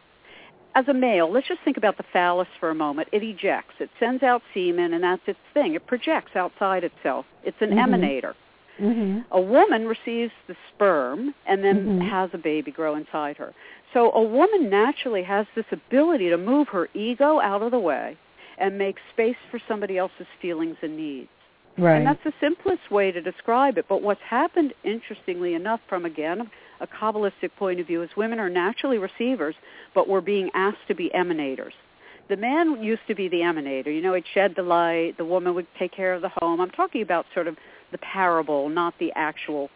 as a male, let's just think about the phallus for a moment. It ejects. It sends out semen, and that's its thing. It projects outside itself. It's an mm-hmm. emanator. Mm-hmm. A woman receives the sperm and then mm-hmm. has a baby grow inside her. So a woman naturally has this ability to move her ego out of the way and make space for somebody else's feelings and needs. Right. And that's the simplest way to describe it. But what's happened, interestingly enough, from again a Kabbalistic point of view is women are naturally receivers, but we're being asked to be emanators. The man used to be the emanator. You know, he'd shed the light. The woman would take care of the home. I'm talking about sort of the parable, not the actual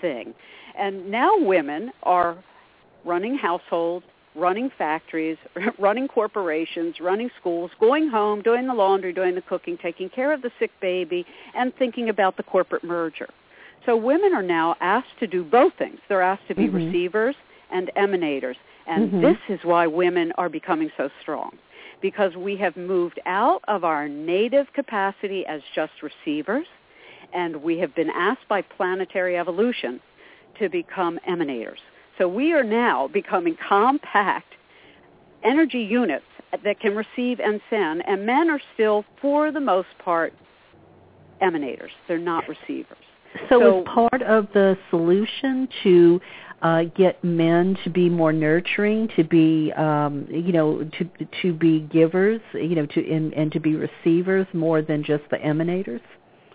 thing. And now women are running households, running factories, running corporations, running schools, going home, doing the laundry, doing the cooking, taking care of the sick baby, and thinking about the corporate merger. So women are now asked to do both things. They're asked to be mm-hmm. receivers and emanators. And mm-hmm. this is why women are becoming so strong. Because we have moved out of our native capacity as just receivers, and we have been asked by planetary evolution to become emanators. So we are now becoming compact energy units that can receive and send, and men are still, for the most part, emanators. They're not receivers. So, so is part of the solution to uh, get men to be more nurturing, to be um, you know to to be givers, you know, to and, and to be receivers more than just the emanators?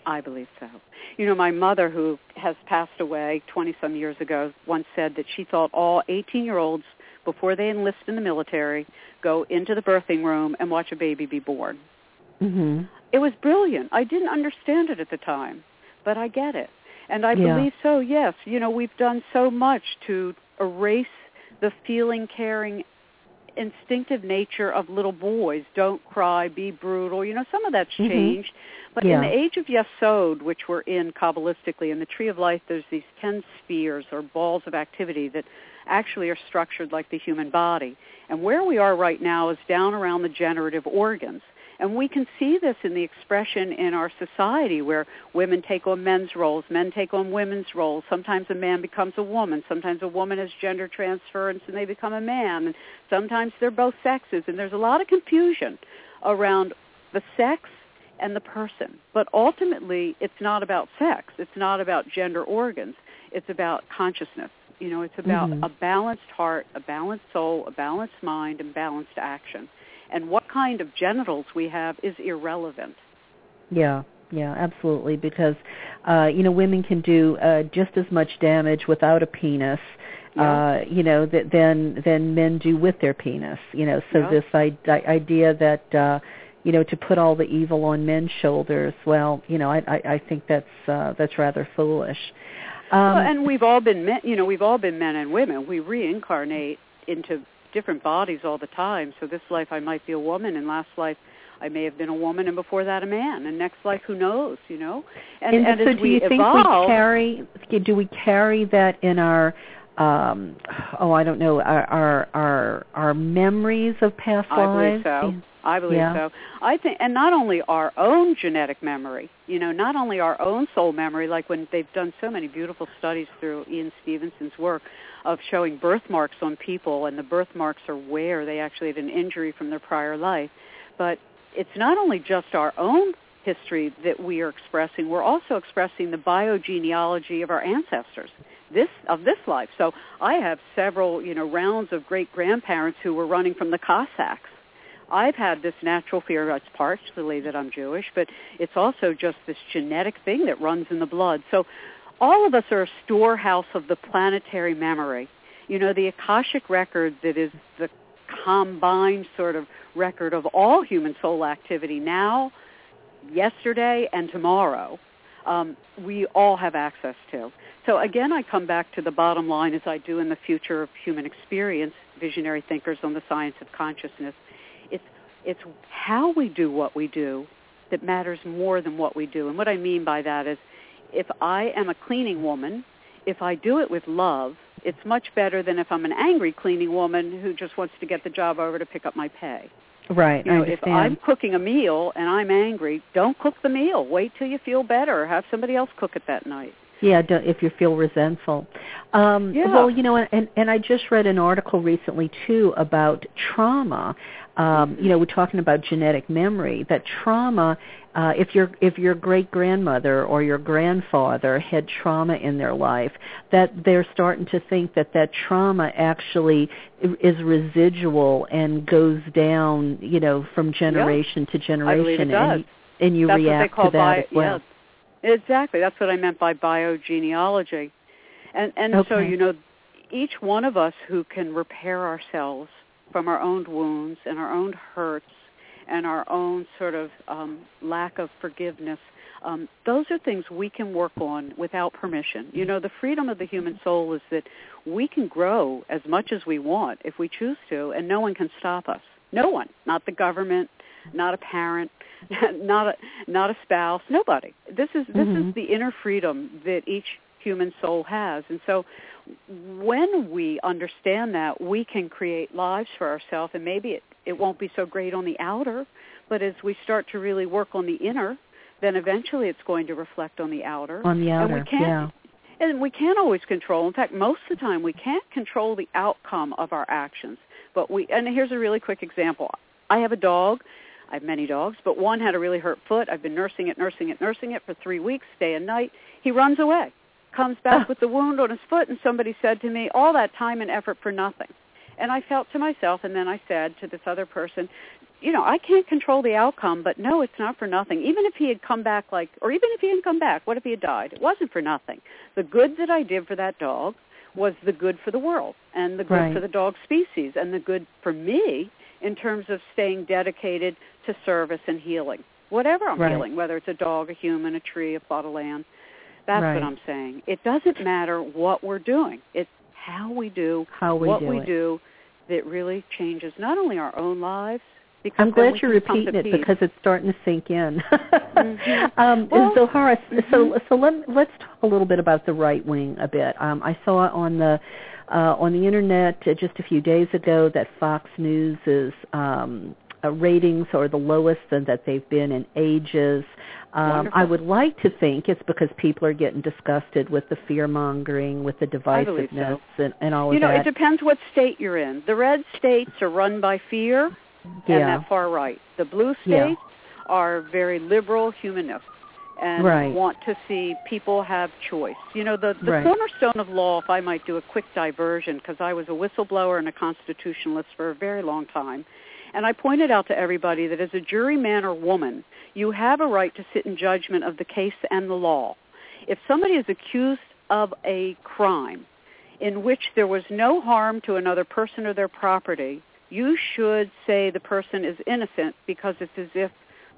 I believe so. You know, my mother, who has passed away 20 some years ago, once said that she thought all 18 year olds, before they enlist in the military, go into the birthing room and watch a baby be born. Mm-hmm. It was brilliant. I didn't understand it at the time, but I get it. And I Yeah. believe so, yes. You know, we've done so much to erase the feeling, caring, instinctive nature of little boys. Don't cry, be brutal. You know, some of that's Mhm. changed. But Yeah. in the age of Yesod, which we're in Kabbalistically, in the Tree of Life, there's these ten spheres or balls of activity that actually are structured like the human body. And where we are right now is down around the generative organs. And we can see this in the expression in our society where women take on men's roles, men take on women's roles. Sometimes a man becomes a woman. Sometimes a woman has gender transference and they become a man. And sometimes they're both sexes. And there's a lot of confusion around the sex and the person. But ultimately, it's not about sex. It's not about gender organs. It's about consciousness. You know, it's about Mhm. a balanced heart, a balanced soul, a balanced mind, and balanced action. And what kind of genitals we have is irrelevant. Yeah, yeah, absolutely. Because uh, you know, women can do uh, just as much damage without a penis, uh, you know, th- than than men do with their penis. You know, so Yeah. this I- I- idea that uh, you know to put all the evil on men's shoulders, well, you know, I I, I think that's uh, that's rather foolish. Um, well, and we've all been men, you know, we've all been men and women. We reincarnate into different bodies all the time. So this life I might be a woman, and last life I may have been a woman, and before that a man, and next life who knows, you know? And, and, and so do you think evolve, we carry do we carry that in our um oh i don't know our our our, our memories of past I lives believe so. I believe Yeah. so. I think, and not only our own genetic memory, you know, not only our own soul memory, like when they've done so many beautiful studies through Ian Stevenson's work of showing birthmarks on people, and the birthmarks are where they actually had an injury from their prior life. But it's not only just our own history that we are expressing, we're also expressing the biogenealogy of our ancestors this of this life. So I have several, you know, rounds of great grandparents who were running from the Cossacks. I've had this natural fear. It's partially that I'm Jewish, but it's also just this genetic thing that runs in the blood. So all of us are a storehouse of the planetary memory. You know, the Akashic record that is the combined sort of record of all human soul activity now, yesterday, and tomorrow. Um, we all have access to. So again, I come back to the bottom line as I do in the future of human experience, visionary thinkers on the science of consciousness. It's, how we do what we do that matters more than what we do. And what I mean by that is if I am a cleaning woman, if I do it with love, it's much better than if I'm an angry cleaning woman who just wants to get the job over to pick up my pay. right You i know, if I'm cooking a meal and I'm angry, don't cook the meal. Wait till you feel better. Have somebody else cook it that night. yeah don't, if you feel resentful um Yeah. well you know and and i just read an article recently too about trauma um you know we're talking about genetic memory that trauma uh if your if your great grandmother or your grandfather had trauma in their life that they're starting to think that that trauma actually is residual and goes down you know from generation to generation I believe it does. and and you That's react to that bio, as well yeah, exactly. That's what I meant by biogenealogy. And and so you know, each one of us who can repair ourselves from our own wounds and our own hurts and our own sort of um, lack of forgiveness. Um, those are things we can work on without permission. You know, the freedom of the human soul is that we can grow as much as we want if we choose to, and no one can stop us. No one, not the government, not a parent, not a not a spouse, nobody. This is this Mhm. is the inner freedom that each human soul has. And so when we understand that, we can create lives for ourselves and maybe it, it won't be so great on the outer, but as we start to really work on the inner, then eventually it's going to reflect on the outer. on the And outer we can't yeah and we can't always control. In fact, most of the time we can't control the outcome of our actions. But we and here's a really quick example. I have a dog. I have many dogs, but one had a really hurt foot. I've been nursing it, nursing it, nursing it for 3 weeks, day and night. He runs away. Comes back with the wound on his foot and somebody said to me, "All that time and effort for nothing." And I felt to myself, and then I said to this other person, you know, I can't control the outcome, but no, it's not for nothing. Even if he had come back like, or even if he hadn't come back, what if he had died? It wasn't for nothing. The good that I did for that dog was the good for the world and the good Right. for the dog species and the good for me in terms of staying dedicated to service and healing. Whatever I'm Right. healing, whether it's a dog, a human, a tree, a plot of land. That's Right. what I'm saying. It doesn't matter what we're doing. It's how we do How we what do we it. do that really changes not only our own lives. Because I'm glad you're can come to repeating it peace. because it's starting to sink in. Mhm. um, Well, so mhm. so let, let's talk a little bit about the right wing a bit. Um, I saw on the uh, on the internet uh, just a few days ago that Fox News is um, uh, ratings are the lowest than that they've been in ages. Um, I would like to think it's because people are getting disgusted with the fear mongering, with the divisiveness, and, and all that. you of know, that. it depends what state you're in. The red states are run by fear and that far right. The blue Yeah. states are very liberal humanists and Right. want to see people have choice. You know, the, the Right. cornerstone of law, if I might do a quick diversion, because I was a whistleblower and a constitutionalist for a very long time, and I pointed out to everybody that as a juryman or woman, you have a right to sit in judgment of the case and the law. If somebody is accused of a crime in which there was no harm to another person or their property, you should say the person is innocent because it's as if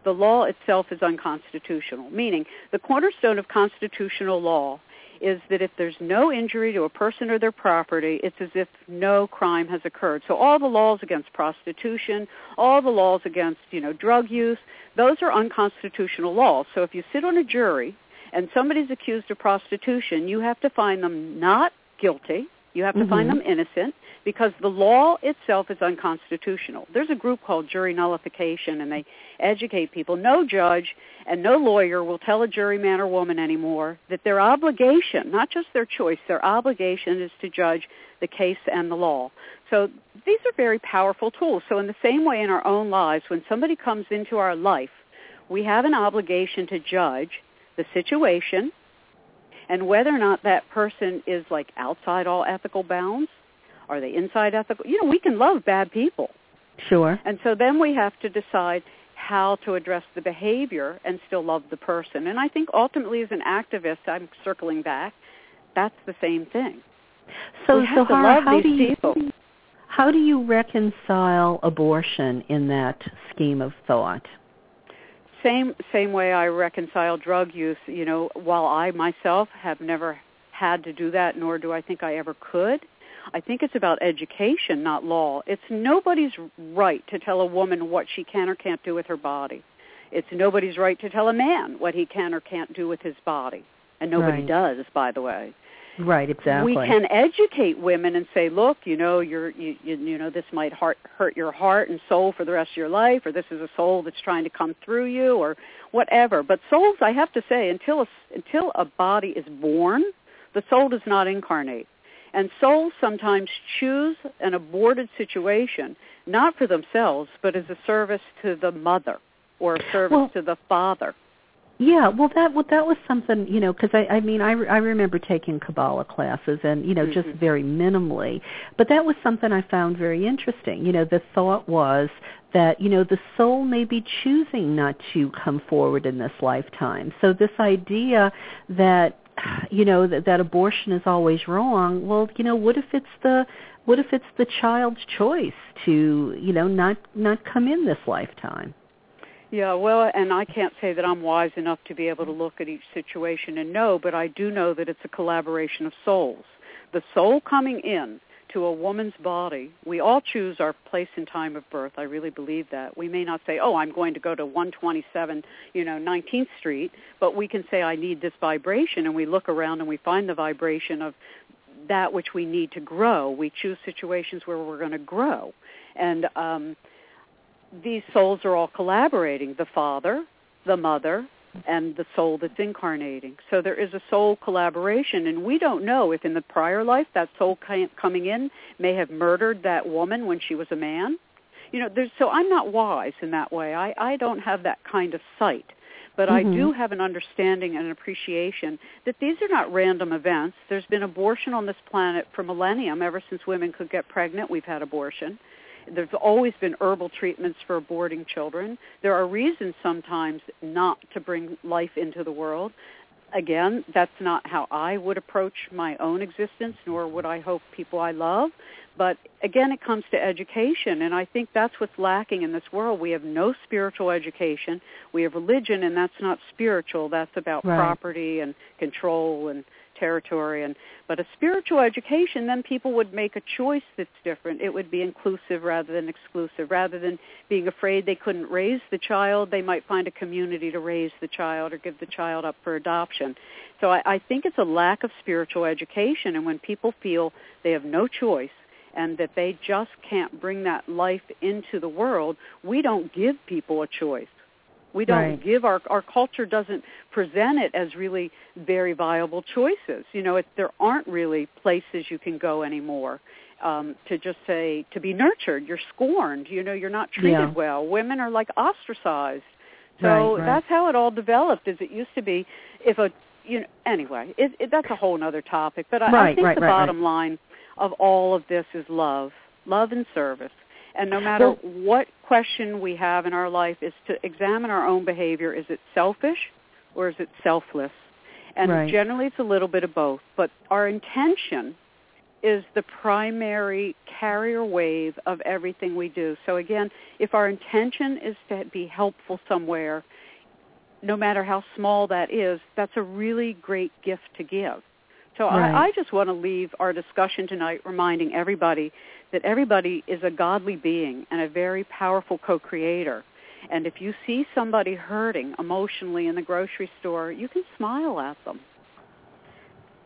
the law itself is unconstitutional. Meaning, the cornerstone of constitutional law is that if there's no injury to a person or their property, it's as if no crime has occurred. So all the laws against prostitution, all the laws against, you know, drug use, those are unconstitutional laws. So if you sit on a jury and somebody's accused of prostitution, you have to find them not guilty. You have to find Mhm. them innocent because the law itself is unconstitutional. There's a group called jury nullification and they educate people. No judge and no lawyer will tell a juryman or woman anymore that their obligation, not just their choice, their obligation is to judge the case and the law. So these are very powerful tools. So in the same way in our own lives, when somebody comes into our life, we have an obligation to judge the situation and whether or not that person is like outside all ethical bounds. Are they inside ethical? You know, we can love bad people. sure. And so then we have to decide how to address the behavior and still love the person. And I think ultimately as an activist, I'm circling back, that's the same thing. So, we have to Zohara, love how do you people. how do you reconcile abortion in that scheme of thought? Same same way I reconcile drug use, you know, while I myself have never had to do that nor do I think I ever could. I think it's about education, not law. It's nobody's right to tell a woman what she can or can't do with her body. It's nobody's right to tell a man what he can or can't do with his body. And nobody Right. does, by the way. Right, exactly. We can educate women and say, look, you know, you're, you, you, you know, this might heart, hurt your heart and soul for the rest of your life, or this is a soul that's trying to come through you, or whatever. But souls, I have to say, until a, until a body is born, the soul does not incarnate. And souls sometimes choose an aborted situation, not for themselves, but as a service to the mother or a service Well- to the father. Yeah, well, that well, that was something you know because I I mean I I remember taking Kabbalah classes and you know just Mhm. very minimally, but that was something I found very interesting. You know, the thought was that you know the soul may be choosing not to come forward in this lifetime. So this idea that you know that that abortion is always wrong. Well, you know, what if it's the what if it's the child's choice to you know not not come in this lifetime? Yeah, well, and I can't say that I'm wise enough to be able to look at each situation and know, but I do know that it's a collaboration of souls. The soul coming in to a woman's body, we all choose our place and time of birth. I really believe that. We may not say, "Oh, I'm going to go to 127, you know, 19th Street," but we can say, "I need this vibration," and we look around and we find the vibration of that which we need to grow. We choose situations where we're going to grow, and um, these souls are all collaborating the father the mother and the soul that's incarnating so there is a soul collaboration and we don't know if in the prior life that soul coming in may have murdered that woman when she was a man you know there's so i'm not wise in that way i i don't have that kind of sight But Mhm. I do have an understanding and an appreciation that these are not random events. There's been abortion on this planet for millennium. Ever since women could get pregnant, we've had abortion. There's always been herbal treatments for aborting children. There are reasons sometimes not to bring life into the world. Again, that's not how I would approach my own existence, nor would I hope people I love. But again, it comes to education, and I think that's what's lacking in this world. We have no spiritual education. We have religion, and that's not spiritual. That's about Right. property and control and territory. And but a spiritual education, then people would make a choice that's different. It would be inclusive rather than exclusive. Rather than being afraid they couldn't raise the child, they might find a community to raise the child or give the child up for adoption. So I, I think it's a lack of spiritual education, and when people feel they have no choice and that they just can't bring that life into the world, we don't give people a choice. We don't Right. give our our culture doesn't present it as really very viable choices. You know, it, there aren't really places you can go anymore um, to just say to be nurtured. You're scorned. You know, you're not treated Yeah. well. Women are like ostracized. So Right, right. that's how it all developed. Is it used to be if a you know anyway it, it, that's a whole other topic. But I, I think the bottom line of all of this is love, love and service. And no matter what question we have in our life is to examine our own behavior. Is it selfish or is it selfless? And Right. generally it's a little bit of both. But our intention is the primary carrier wave of everything we do. So again, if our intention is to be helpful somewhere, no matter how small that is, that's a really great gift to give. So Right. I, I just want to leave our discussion tonight reminding everybody that everybody is a godly being and a very powerful co-creator. And if you see somebody hurting emotionally in the grocery store, you can smile at them.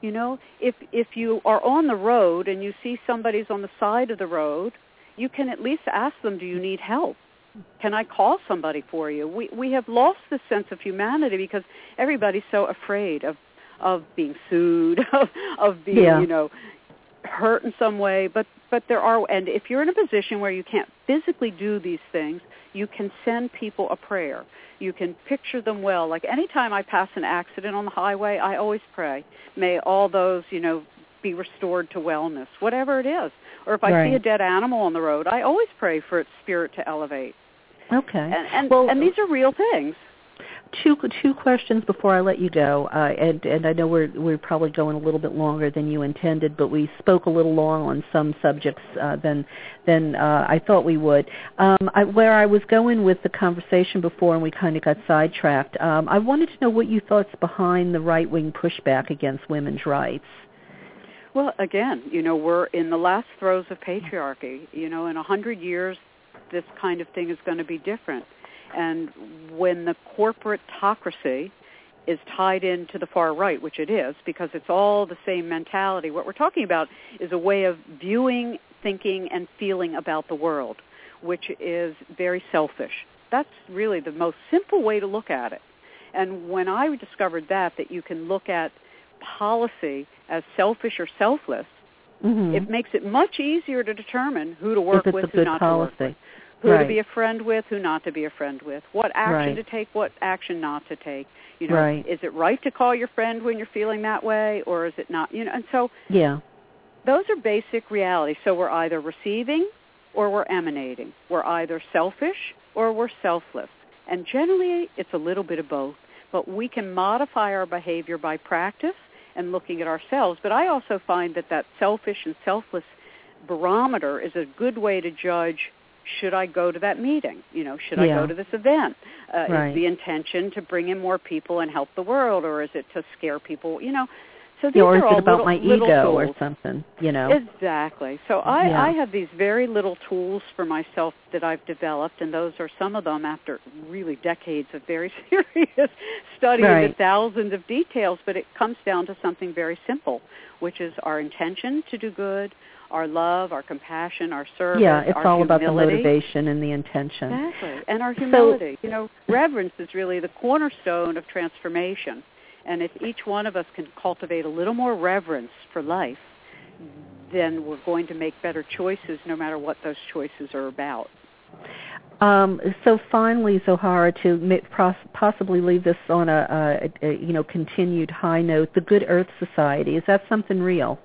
You know, if if you are on the road and you see somebody's on the side of the road, you can at least ask them, "Do you need help? Can I call somebody for you?" We we have lost the sense of humanity because everybody's so afraid of of being sued, of of being, Yeah. you know, hurt in some way, but but there are and if you're in a position where you can't physically do these things, you can send people a prayer. You can picture them well. Like anytime I pass an accident on the highway, I always pray, may all those, you know, be restored to wellness, whatever it is. Or if I see a dead animal on the road, I always pray for its spirit to elevate. Okay. And and, Well- and these are real things. Two two questions before I let you go, uh, and and I know we're we're probably going a little bit longer than you intended, but we spoke a little long on some subjects uh, than than uh, I thought we would. Um, I, where I was going with the conversation before, and we kind of got sidetracked. Um, I wanted to know what you thought's behind the right wing pushback against women's rights. Well, again, you know, we're in the last throes of patriarchy. You know, in a hundred years, this kind of thing is going to be different. And when the corporatocracy is tied into the far right, which it is, because it's all the same mentality, what we're talking about is a way of viewing, thinking, and feeling about the world, which is very selfish. That's really the most simple way to look at it. And when I discovered that, that you can look at policy as selfish or selfless, Mm-hmm. it makes it much easier to determine who to work with, a who good not to work with, policy. Who Right. to be a friend with, who not to be a friend with, what action Right. to take, what action not to take. You know, Right. is it right to call your friend when you're feeling that way, or is it not? You know, and so Yeah. those are basic realities. So we're either receiving or we're emanating. We're either selfish or we're selfless. And generally, it's a little bit of both. But we can modify our behavior by practice and looking at ourselves. But I also find that that selfish and selfless barometer is a good way to judge should I go to that meeting? You know, should I go to this event? Uh, Right. Is the intention to bring in more people and help the world, or is it to scare people? You know, so these Yeah, or is are it all about little, my ego or something? You know. Exactly. So I, Yeah. I have these very little tools for myself that I've developed, and those are some of them after really decades of very serious study into thousands of details. But it comes down to something very simple, which is our intention to do good, our love, our compassion, our service, yeah, it's all about the motivation and the intention. Exactly. And our So- humility. you know, reverence is really the cornerstone of transformation. And if each one of us can cultivate a little more reverence for life, then we're going to make better choices no matter what those choices are about. Um, so finally, Zohara, to possibly leave this on a, a, a, you know continued high note, the Good Earth Society is that something real?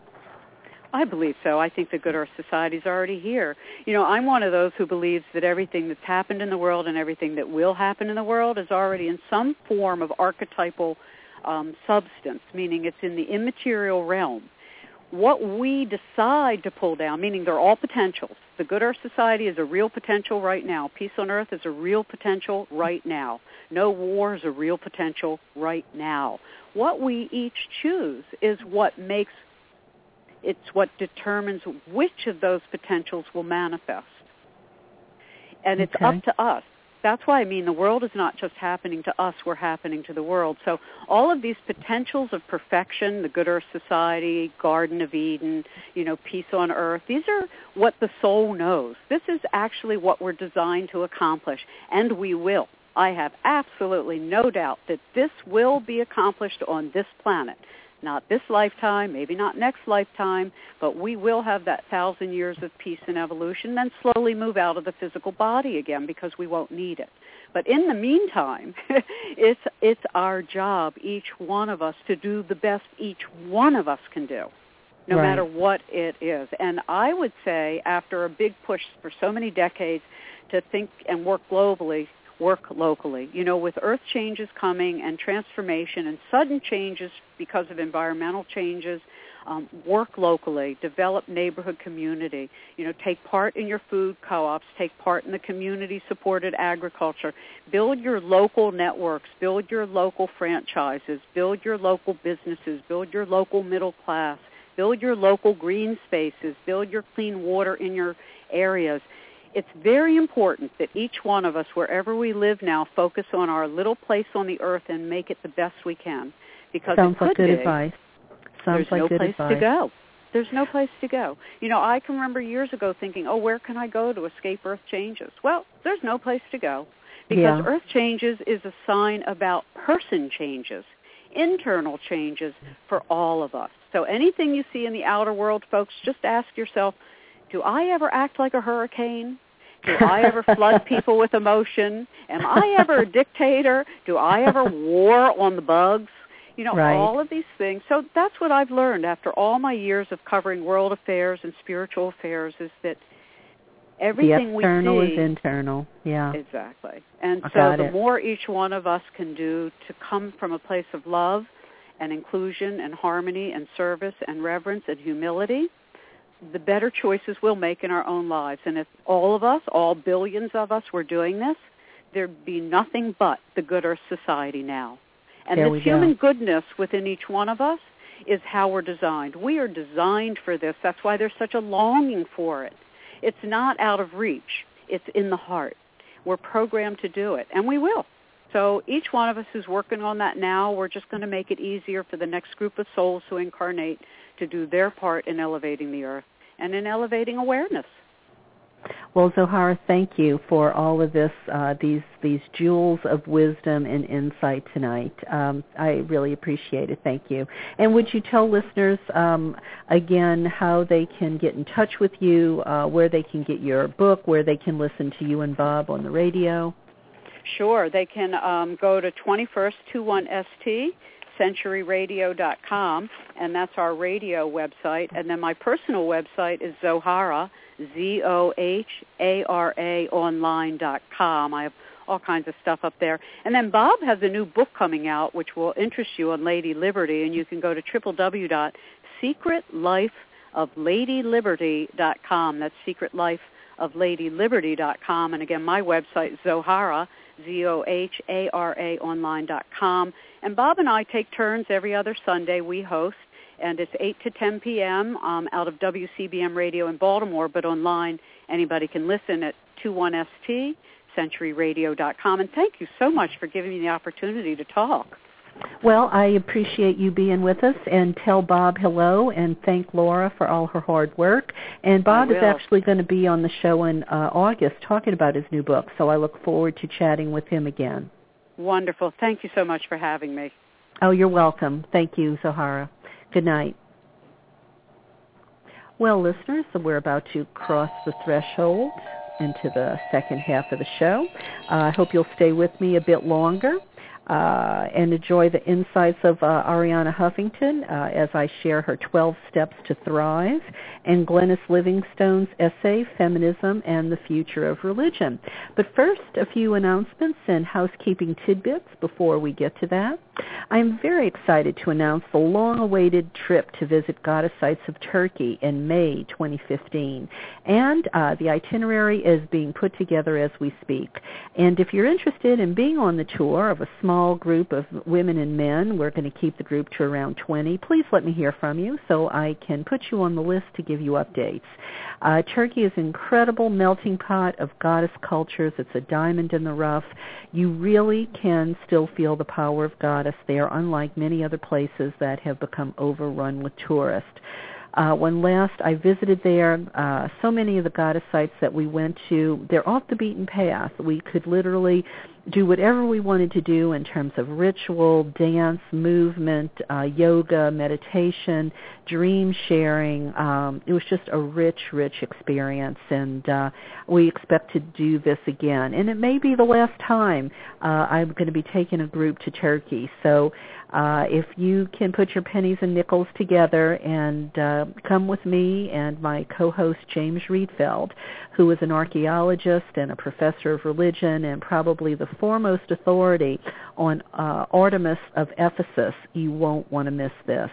I believe so. I think the Good Earth Society is already here. You know, I'm one of those who believes that everything that's happened in the world and everything that will happen in the world is already in some form of archetypal um, substance, meaning it's in the immaterial realm. What we decide to pull down, meaning they're all potentials. The Good Earth Society is a real potential right now. Peace on Earth is a real potential right now. No war is a real potential right now. What we each choose is what makes it's what determines which of those potentials will manifest. And it's okay. up to us. That's why I mean the world is not just happening to us, we're happening to the world. So all of these potentials of perfection, the Good Earth Society, Garden of Eden, you know, peace on earth, these are what the soul knows. This is actually what we're designed to accomplish, and we will. I have absolutely no doubt that this will be accomplished on this planet not this lifetime, maybe not next lifetime, but we will have that thousand years of peace and evolution, then slowly move out of the physical body again because we won't need it. But in the meantime, it's it's our job, each one of us, to do the best each one of us can do, no right. matter what it is. And I would say, after a big push for so many decades to think and work globally, work locally. You know, with earth changes coming and transformation and sudden changes because of environmental changes, um, work locally, develop neighborhood community, you know, take part in your food co-ops, take part in the community-supported agriculture, build your local networks, build your local franchises, build your local businesses, build your local middle class, build your local green spaces, build your clean water in your areas it's very important that each one of us, wherever we live now, focus on our little place on the earth and make it the best we can. Because Sounds like good be, advice. Sounds there's like no good place advice. to go. There's no place to go. You know, I can remember years ago thinking, oh, where can I go to escape earth changes? Well, there's no place to go. Because yeah. earth changes is a sign about person changes, internal changes for all of us. So anything you see in the outer world, folks, just ask yourself, do I ever act like a hurricane? Do I ever flood people with emotion? Am I ever a dictator? Do I ever war on the bugs? You know, right. all of these things. So that's what I've learned after all my years of covering world affairs and spiritual affairs is that everything the external we see is internal. Yeah. Exactly. And so the it. more each one of us can do to come from a place of love and inclusion and harmony and service and reverence and humility, the better choices we'll make in our own lives. And if all of us, all billions of us, were doing this, there'd be nothing but the Good Earth Society now. And There this we go. human goodness within each one of us is how we're designed. We are designed for this. That's why there's such a longing for it. It's not out of reach. It's in the heart. We're programmed to do it, and we will. So each one of us is working on that now. We're just going to make it easier for the next group of souls who incarnate to do their part in elevating the earth and in elevating awareness. Well, Zohara, thank you for all of this, uh, these these jewels of wisdom and insight tonight. Um, I really appreciate it. Thank you. And would you tell listeners um, again how they can get in touch with you, uh, where they can get your book, where they can listen to you and Bob on the radio? Sure, they can um, go to 21st21st centuryradio.com, and that's our radio website. And then my personal website is Zohara, Z-O-H-A-R-A online.com. I have all kinds of stuff up there. And then Bob has a new book coming out which will interest you on Lady Liberty, and you can go to www.secretlifeofladyliberty.com. That's secretlifeofladyliberty.com. And again, my website Zohara, Z-O-H-A-R-A online.com. And Bob and I take turns every other Sunday. We host, and it's 8 to 10 p.m. Um, out of WCBM Radio in Baltimore, but online anybody can listen at 21ST, centuryradio.com. And thank you so much for giving me the opportunity to talk. Well, I appreciate you being with us and tell Bob hello and thank Laura for all her hard work. And Bob is actually going to be on the show in uh, August talking about his new book, so I look forward to chatting with him again. Wonderful. Thank you so much for having me. Oh, you're welcome. Thank you, Zohara. Good night. Well, listeners, so we're about to cross the threshold into the second half of the show. Uh, I hope you'll stay with me a bit longer uh, and enjoy the insights of uh, Arianna Huffington uh, as I share her 12 Steps to Thrive and Glenys Livingstone's essay, Feminism and the Future of Religion. But first, a few announcements and housekeeping tidbits before we get to that. I am very excited to announce the long-awaited trip to visit goddess sites of Turkey in May 2015. And uh, the itinerary is being put together as we speak. And if you're interested in being on the tour of a small group of women and men, we're going to keep the group to around 20, please let me hear from you so I can put you on the list to give you updates. Uh, Turkey is an incredible melting pot of goddess cultures. It's a diamond in the rough. You really can still feel the power of goddess. They are unlike many other places that have become overrun with tourists. Uh, when last I visited there, uh, so many of the goddess sites that we went to, they're off the beaten path. We could literally do whatever we wanted to do in terms of ritual, dance, movement, uh, yoga, meditation, dream sharing. Um, it was just a rich, rich experience, and uh, we expect to do this again. And it may be the last time uh, I'm going to be taking a group to Turkey. So uh, if you can put your pennies and nickels together and uh, come with me and my co-host James Rietveld, who is an archaeologist and a professor of religion and probably the foremost authority on uh, Artemis of Ephesus, you won't want to miss this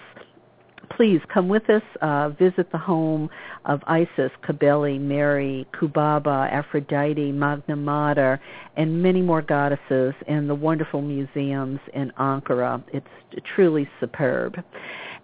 please come with us. Uh, visit the home of Isis, Cybele, Mary, Kubaba, Aphrodite, Magna Mater, and many more goddesses in the wonderful museums in Ankara. It's truly superb.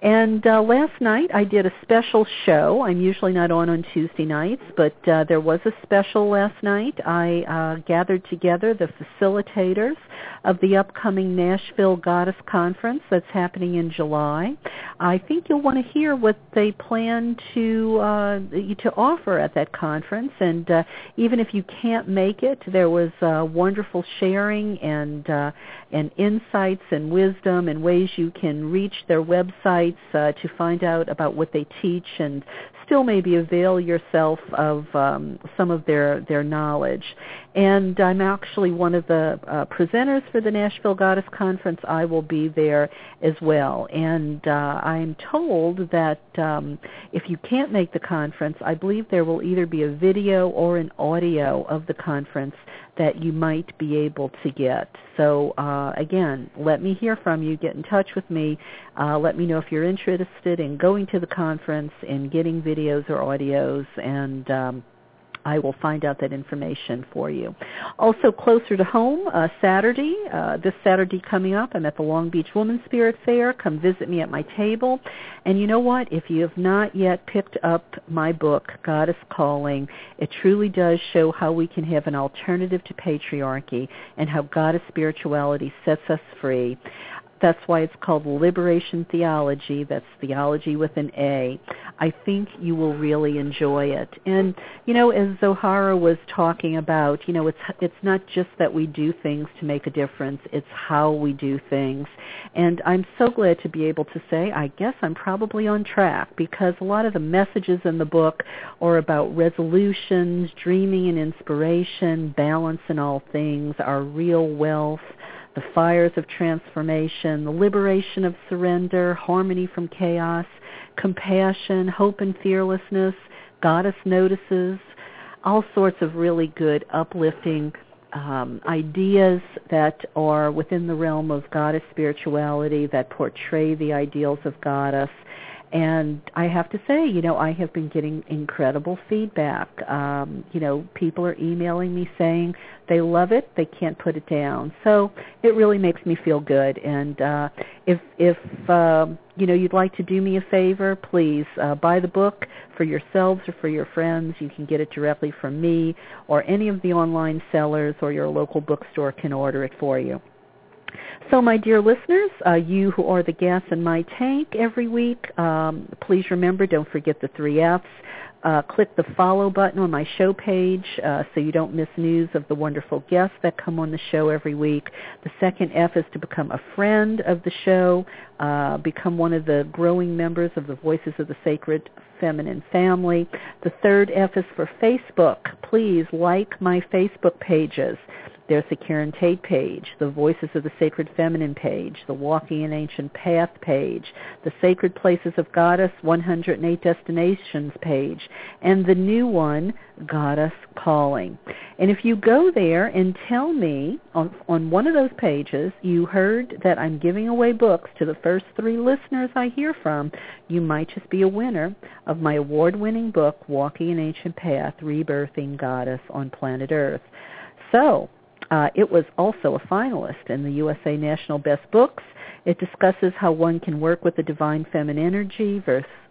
And uh, last night I did a special show. I'm usually not on on Tuesday nights, but uh, there was a special last night. I uh, gathered together the facilitators of the upcoming Nashville Goddess Conference that's happening in July. I think you'll want to hear what they plan to uh, to offer at that conference. And uh, even if you can't make it, there was uh, wonderful sharing and uh, and insights and wisdom and ways you can reach their websites uh, to find out about what they teach and still maybe avail yourself of um, some of their, their knowledge. And I'm actually one of the uh, presenters for the Nashville Goddess Conference. I will be there as well. And uh, I'm told that um, if you can't make the conference, I believe there will either be a video or an audio of the conference that you might be able to get. So uh, again, let me hear from you. Get in touch with me. Uh, let me know if you're interested in going to the conference and getting videos or audios and um, I will find out that information for you. Also closer to home, uh, Saturday, uh, this Saturday coming up, I'm at the Long Beach Woman Spirit Fair. Come visit me at my table. And you know what? If you have not yet picked up my book, Goddess Calling, it truly does show how we can have an alternative to patriarchy and how goddess spirituality sets us free. That's why it's called Liberation Theology. That's theology with an A. I think you will really enjoy it. And you know, as Zohara was talking about, you know, it's it's not just that we do things to make a difference. It's how we do things. And I'm so glad to be able to say, I guess I'm probably on track because a lot of the messages in the book are about resolutions, dreaming and inspiration, balance in all things, our real wealth the fires of transformation, the liberation of surrender, harmony from chaos, compassion, hope and fearlessness, goddess notices, all sorts of really good uplifting um, ideas that are within the realm of goddess spirituality that portray the ideals of goddess and I have to say, you know, I have been getting incredible feedback. Um, you know, people are emailing me saying they love it, they can't put it down. So it really makes me feel good. And uh, if if uh, you know you'd like to do me a favor, please uh, buy the book for yourselves or for your friends. You can get it directly from me or any of the online sellers, or your local bookstore can order it for you. So my dear listeners, uh, you who are the gas in my tank every week, um, please remember, don't forget the three F's. uh, click the follow button on my show page uh, so you don't miss news of the wonderful guests that come on the show every week. The second F is to become a friend of the show, uh, become one of the growing members of the Voices of the Sacred Feminine family. The third F is for Facebook. Please like my Facebook pages. There's the Karen Tate page, the Voices of the Sacred Feminine page, the Walking an Ancient Path page, the Sacred Places of Goddess 108 Destinations page, and the new one, Goddess Calling. And if you go there and tell me on, on one of those pages you heard that I'm giving away books to the first three listeners I hear from, you might just be a winner of my award-winning book, Walking an Ancient Path, Rebirthing Goddess on Planet Earth. So uh, it was also a finalist in the USA National Best Books. It discusses how one can work with the divine feminine energy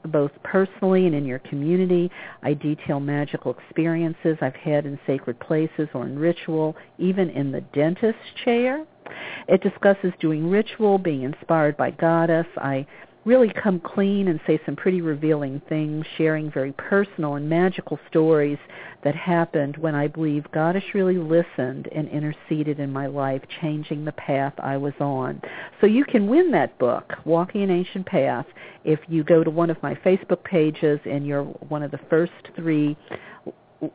both personally and in your community. I detail magical experiences I've had in sacred places or in ritual, even in the dentist's chair. It discusses doing ritual, being inspired by goddess. I really come clean and say some pretty revealing things, sharing very personal and magical stories that happened when I believe Goddess really listened and interceded in my life, changing the path I was on. So you can win that book, Walking an Ancient Path, if you go to one of my Facebook pages and you're one of the first three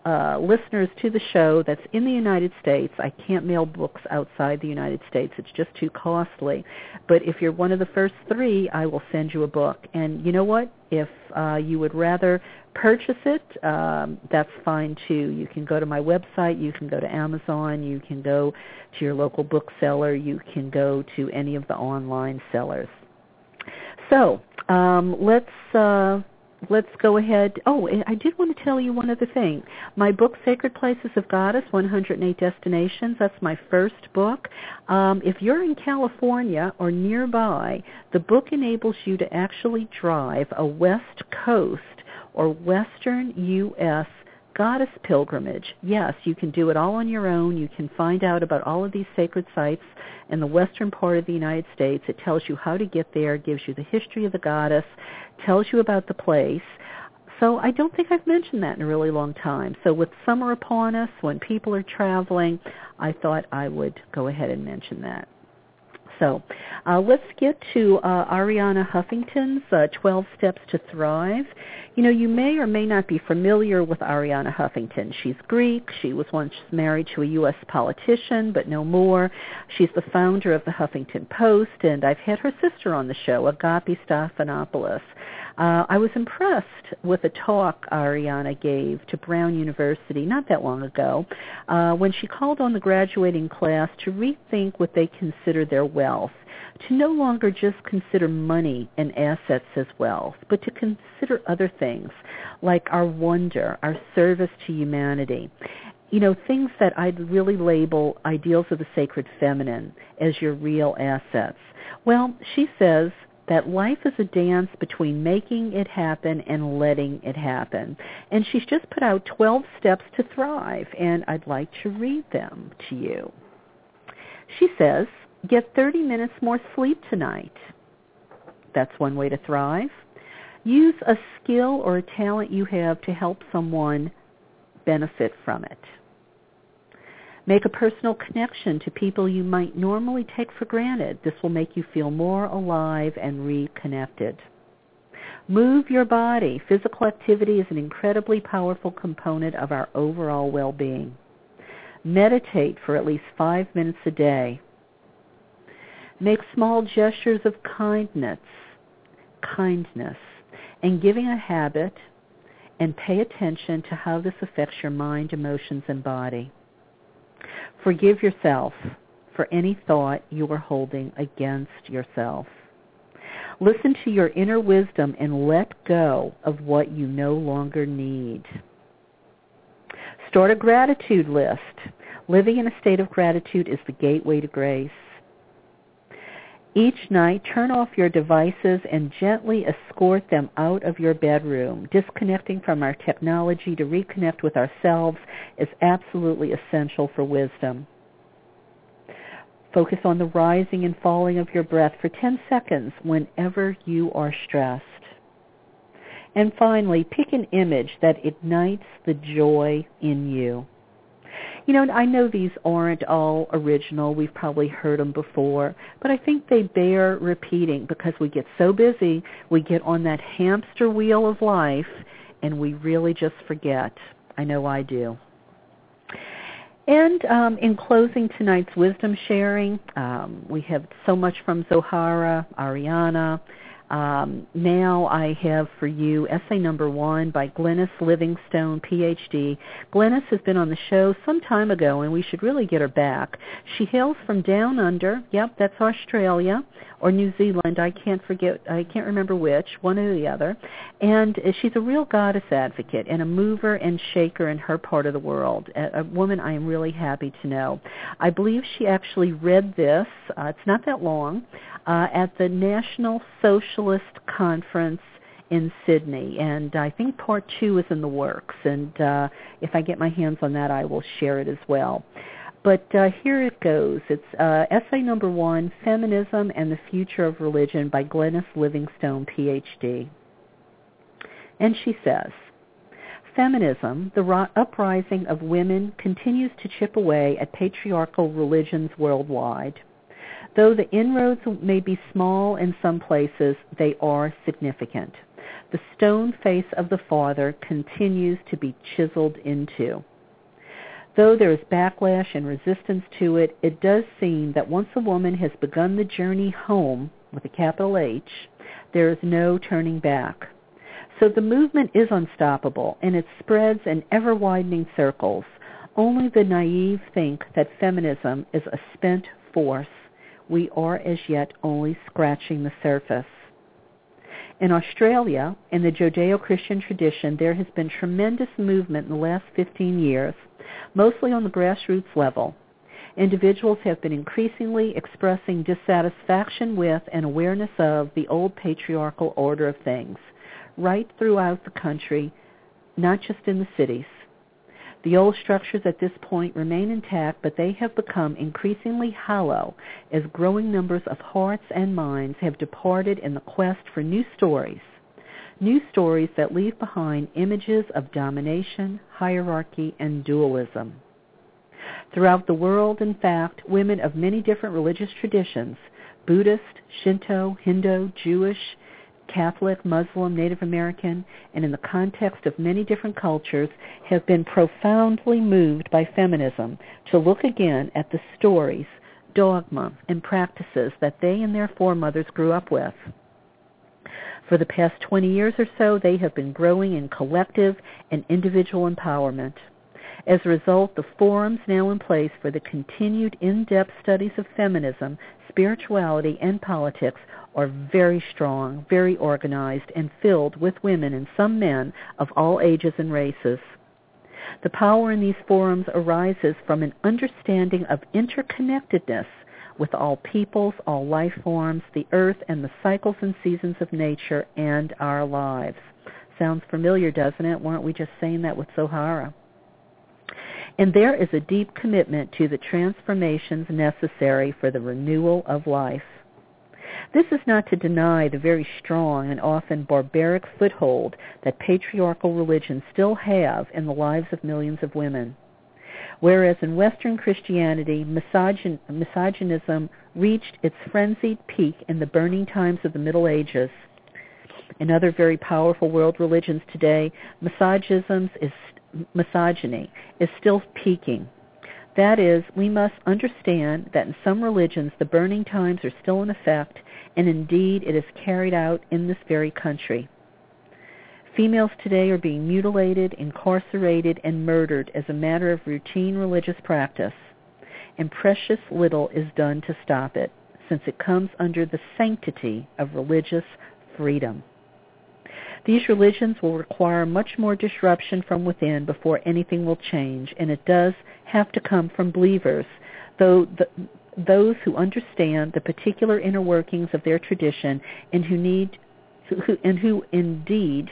uh, listeners to the show that's in the United States. I can't mail books outside the United States. It's just too costly. But if you're one of the first three, I will send you a book. And you know what? If uh, you would rather purchase it, um, that's fine too. You can go to my website. You can go to Amazon. You can go to your local bookseller. You can go to any of the online sellers. So um, let's uh, let's go ahead. Oh, I did want to tell you one other thing. My book, Sacred Places of Goddess, 108 Destinations, that's my first book. Um, if you're in California or nearby, the book enables you to actually drive a West Coast or Western U.S goddess pilgrimage. Yes, you can do it all on your own. You can find out about all of these sacred sites in the western part of the United States. It tells you how to get there, gives you the history of the goddess, tells you about the place. So I don't think I've mentioned that in a really long time. So with summer upon us, when people are traveling, I thought I would go ahead and mention that. So uh, let's get to uh, Arianna Huffington's uh, 12 Steps to Thrive. You know, you may or may not be familiar with Arianna Huffington. She's Greek. She was once married to a U.S. politician, but no more. She's the founder of the Huffington Post, and I've had her sister on the show, Agapi Stassinopoulos. Uh, I was impressed with a talk Arianna gave to Brown University not that long ago uh, when she called on the graduating class to rethink what they consider their wealth, to no longer just consider money and assets as wealth, but to consider other things like our wonder, our service to humanity you know, things that I'd really label ideals of the sacred feminine as your real assets. Well, she says that life is a dance between making it happen and letting it happen. And she's just put out 12 steps to thrive, and I'd like to read them to you. She says, get 30 minutes more sleep tonight. That's one way to thrive. Use a skill or a talent you have to help someone benefit from it. Make a personal connection to people you might normally take for granted. This will make you feel more alive and reconnected. Move your body. Physical activity is an incredibly powerful component of our overall well-being. Meditate for at least five minutes a day. Make small gestures of kindness, kindness, and giving a habit, and pay attention to how this affects your mind, emotions, and body. Forgive yourself for any thought you are holding against yourself. Listen to your inner wisdom and let go of what you no longer need. Start a gratitude list. Living in a state of gratitude is the gateway to grace. Each night, turn off your devices and gently escort them out of your bedroom. Disconnecting from our technology to reconnect with ourselves is absolutely essential for wisdom. Focus on the rising and falling of your breath for 10 seconds whenever you are stressed. And finally, pick an image that ignites the joy in you. You know, I know these aren't all original. We've probably heard them before, but I think they bear repeating because we get so busy, we get on that hamster wheel of life, and we really just forget. I know I do. And um, in closing tonight's wisdom sharing, um, we have so much from Zohara, Arianna, um, now I have for you essay number one by Glenys Livingstone, PhD. Glenys has been on the show some time ago, and we should really get her back. She hails from down under. Yep, that's Australia or New Zealand. I can't forget. I can't remember which, one or the other. And she's a real goddess advocate and a mover and shaker in her part of the world. A, a woman I am really happy to know. I believe she actually read this. Uh, it's not that long uh, at the National Socialist Conference in Sydney, and I think part two is in the works. And uh, if I get my hands on that, I will share it as well. But uh, here it goes. It's uh, essay number one, Feminism and the Future of Religion by Glenys Livingstone, PhD. And she says, Feminism, the ro- uprising of women, continues to chip away at patriarchal religions worldwide. Though the inroads may be small in some places, they are significant. The stone face of the Father continues to be chiseled into. Though there is backlash and resistance to it, it does seem that once a woman has begun the journey home, with a capital H, there is no turning back. So the movement is unstoppable, and it spreads in ever-widening circles. Only the naive think that feminism is a spent force we are as yet only scratching the surface. In Australia, in the Judeo-Christian tradition, there has been tremendous movement in the last 15 years, mostly on the grassroots level. Individuals have been increasingly expressing dissatisfaction with and awareness of the old patriarchal order of things, right throughout the country, not just in the cities. The old structures at this point remain intact, but they have become increasingly hollow as growing numbers of hearts and minds have departed in the quest for new stories, new stories that leave behind images of domination, hierarchy, and dualism. Throughout the world, in fact, women of many different religious traditions, Buddhist, Shinto, Hindu, Jewish, Catholic, Muslim, Native American, and in the context of many different cultures, have been profoundly moved by feminism to look again at the stories, dogma, and practices that they and their foremothers grew up with. For the past 20 years or so, they have been growing in collective and individual empowerment. As a result, the forums now in place for the continued in-depth studies of feminism, spirituality, and politics are very strong, very organized, and filled with women and some men of all ages and races. The power in these forums arises from an understanding of interconnectedness with all peoples, all life forms, the earth, and the cycles and seasons of nature and our lives. Sounds familiar, doesn't it? Weren't we just saying that with Zohara? And there is a deep commitment to the transformations necessary for the renewal of life. This is not to deny the very strong and often barbaric foothold that patriarchal religions still have in the lives of millions of women. Whereas in Western Christianity, misogyn- misogynism reached its frenzied peak in the burning times of the Middle Ages, in other very powerful world religions today, misogynism is, misogyny is still peaking. That is, we must understand that in some religions the burning times are still in effect, and indeed it is carried out in this very country. Females today are being mutilated, incarcerated, and murdered as a matter of routine religious practice, and precious little is done to stop it, since it comes under the sanctity of religious freedom. These religions will require much more disruption from within before anything will change, and it does have to come from believers, though the, those who understand the particular inner workings of their tradition and who need who, and who indeed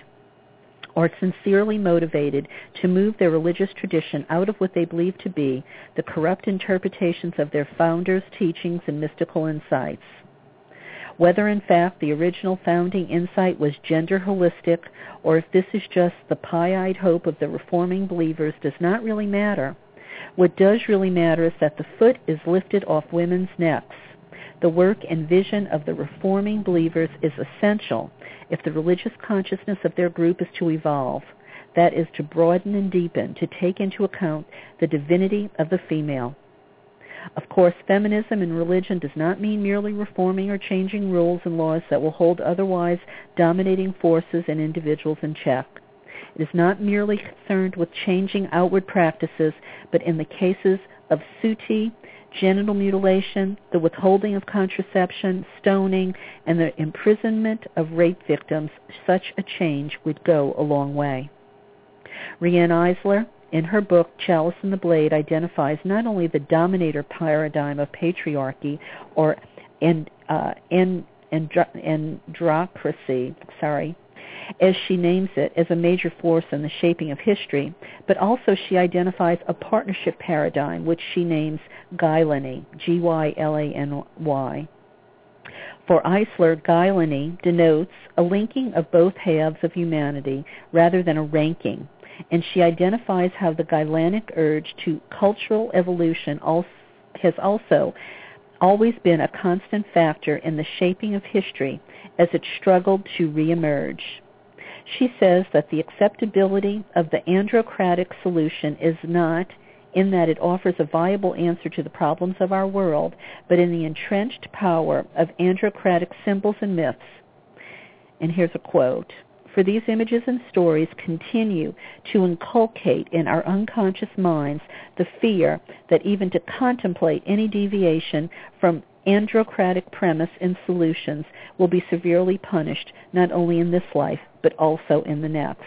are sincerely motivated to move their religious tradition out of what they believe to be the corrupt interpretations of their founders' teachings and mystical insights. Whether in fact the original founding insight was gender holistic or if this is just the pie-eyed hope of the reforming believers does not really matter. What does really matter is that the foot is lifted off women's necks. The work and vision of the reforming believers is essential if the religious consciousness of their group is to evolve. That is to broaden and deepen, to take into account the divinity of the female. Of course, feminism in religion does not mean merely reforming or changing rules and laws that will hold otherwise dominating forces and individuals in check. It is not merely concerned with changing outward practices, but in the cases of suttee, genital mutilation, the withholding of contraception, stoning, and the imprisonment of rape victims, such a change would go a long way. Riane Eisler, in her book Chalice and the Blade, identifies not only the dominator paradigm of patriarchy or and, uh, and, androcracy, sorry, as she names it, as a major force in the shaping of history, but also she identifies a partnership paradigm, which she names Gylany, G-Y-L-A-N-Y. For Eisler, Gylany denotes a linking of both halves of humanity rather than a ranking, and she identifies how the Gylanic urge to cultural evolution has also always been a constant factor in the shaping of history as it struggled to reemerge. She says that the acceptability of the androcratic solution is not in that it offers a viable answer to the problems of our world, but in the entrenched power of androcratic symbols and myths. And here's a quote. For these images and stories continue to inculcate in our unconscious minds the fear that even to contemplate any deviation from androcratic premise and solutions will be severely punished not only in this life but also in the next.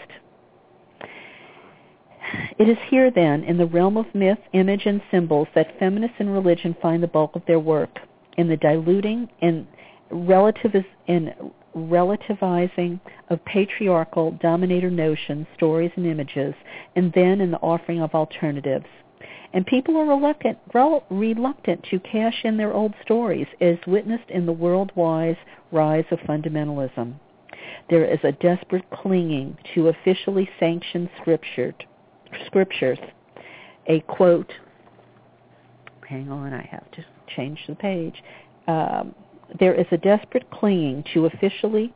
It is here then, in the realm of myth, image, and symbols, that feminists in religion find the bulk of their work, in the diluting and relativiz- in relativizing of patriarchal dominator notions, stories, and images, and then in the offering of alternatives. And people are reluctant, reluctant to cash in their old stories, as witnessed in the worldwide rise of fundamentalism. There is a desperate clinging to officially sanctioned scriptures. A quote, hang on, I have to change the page. Um, there is a desperate clinging to officially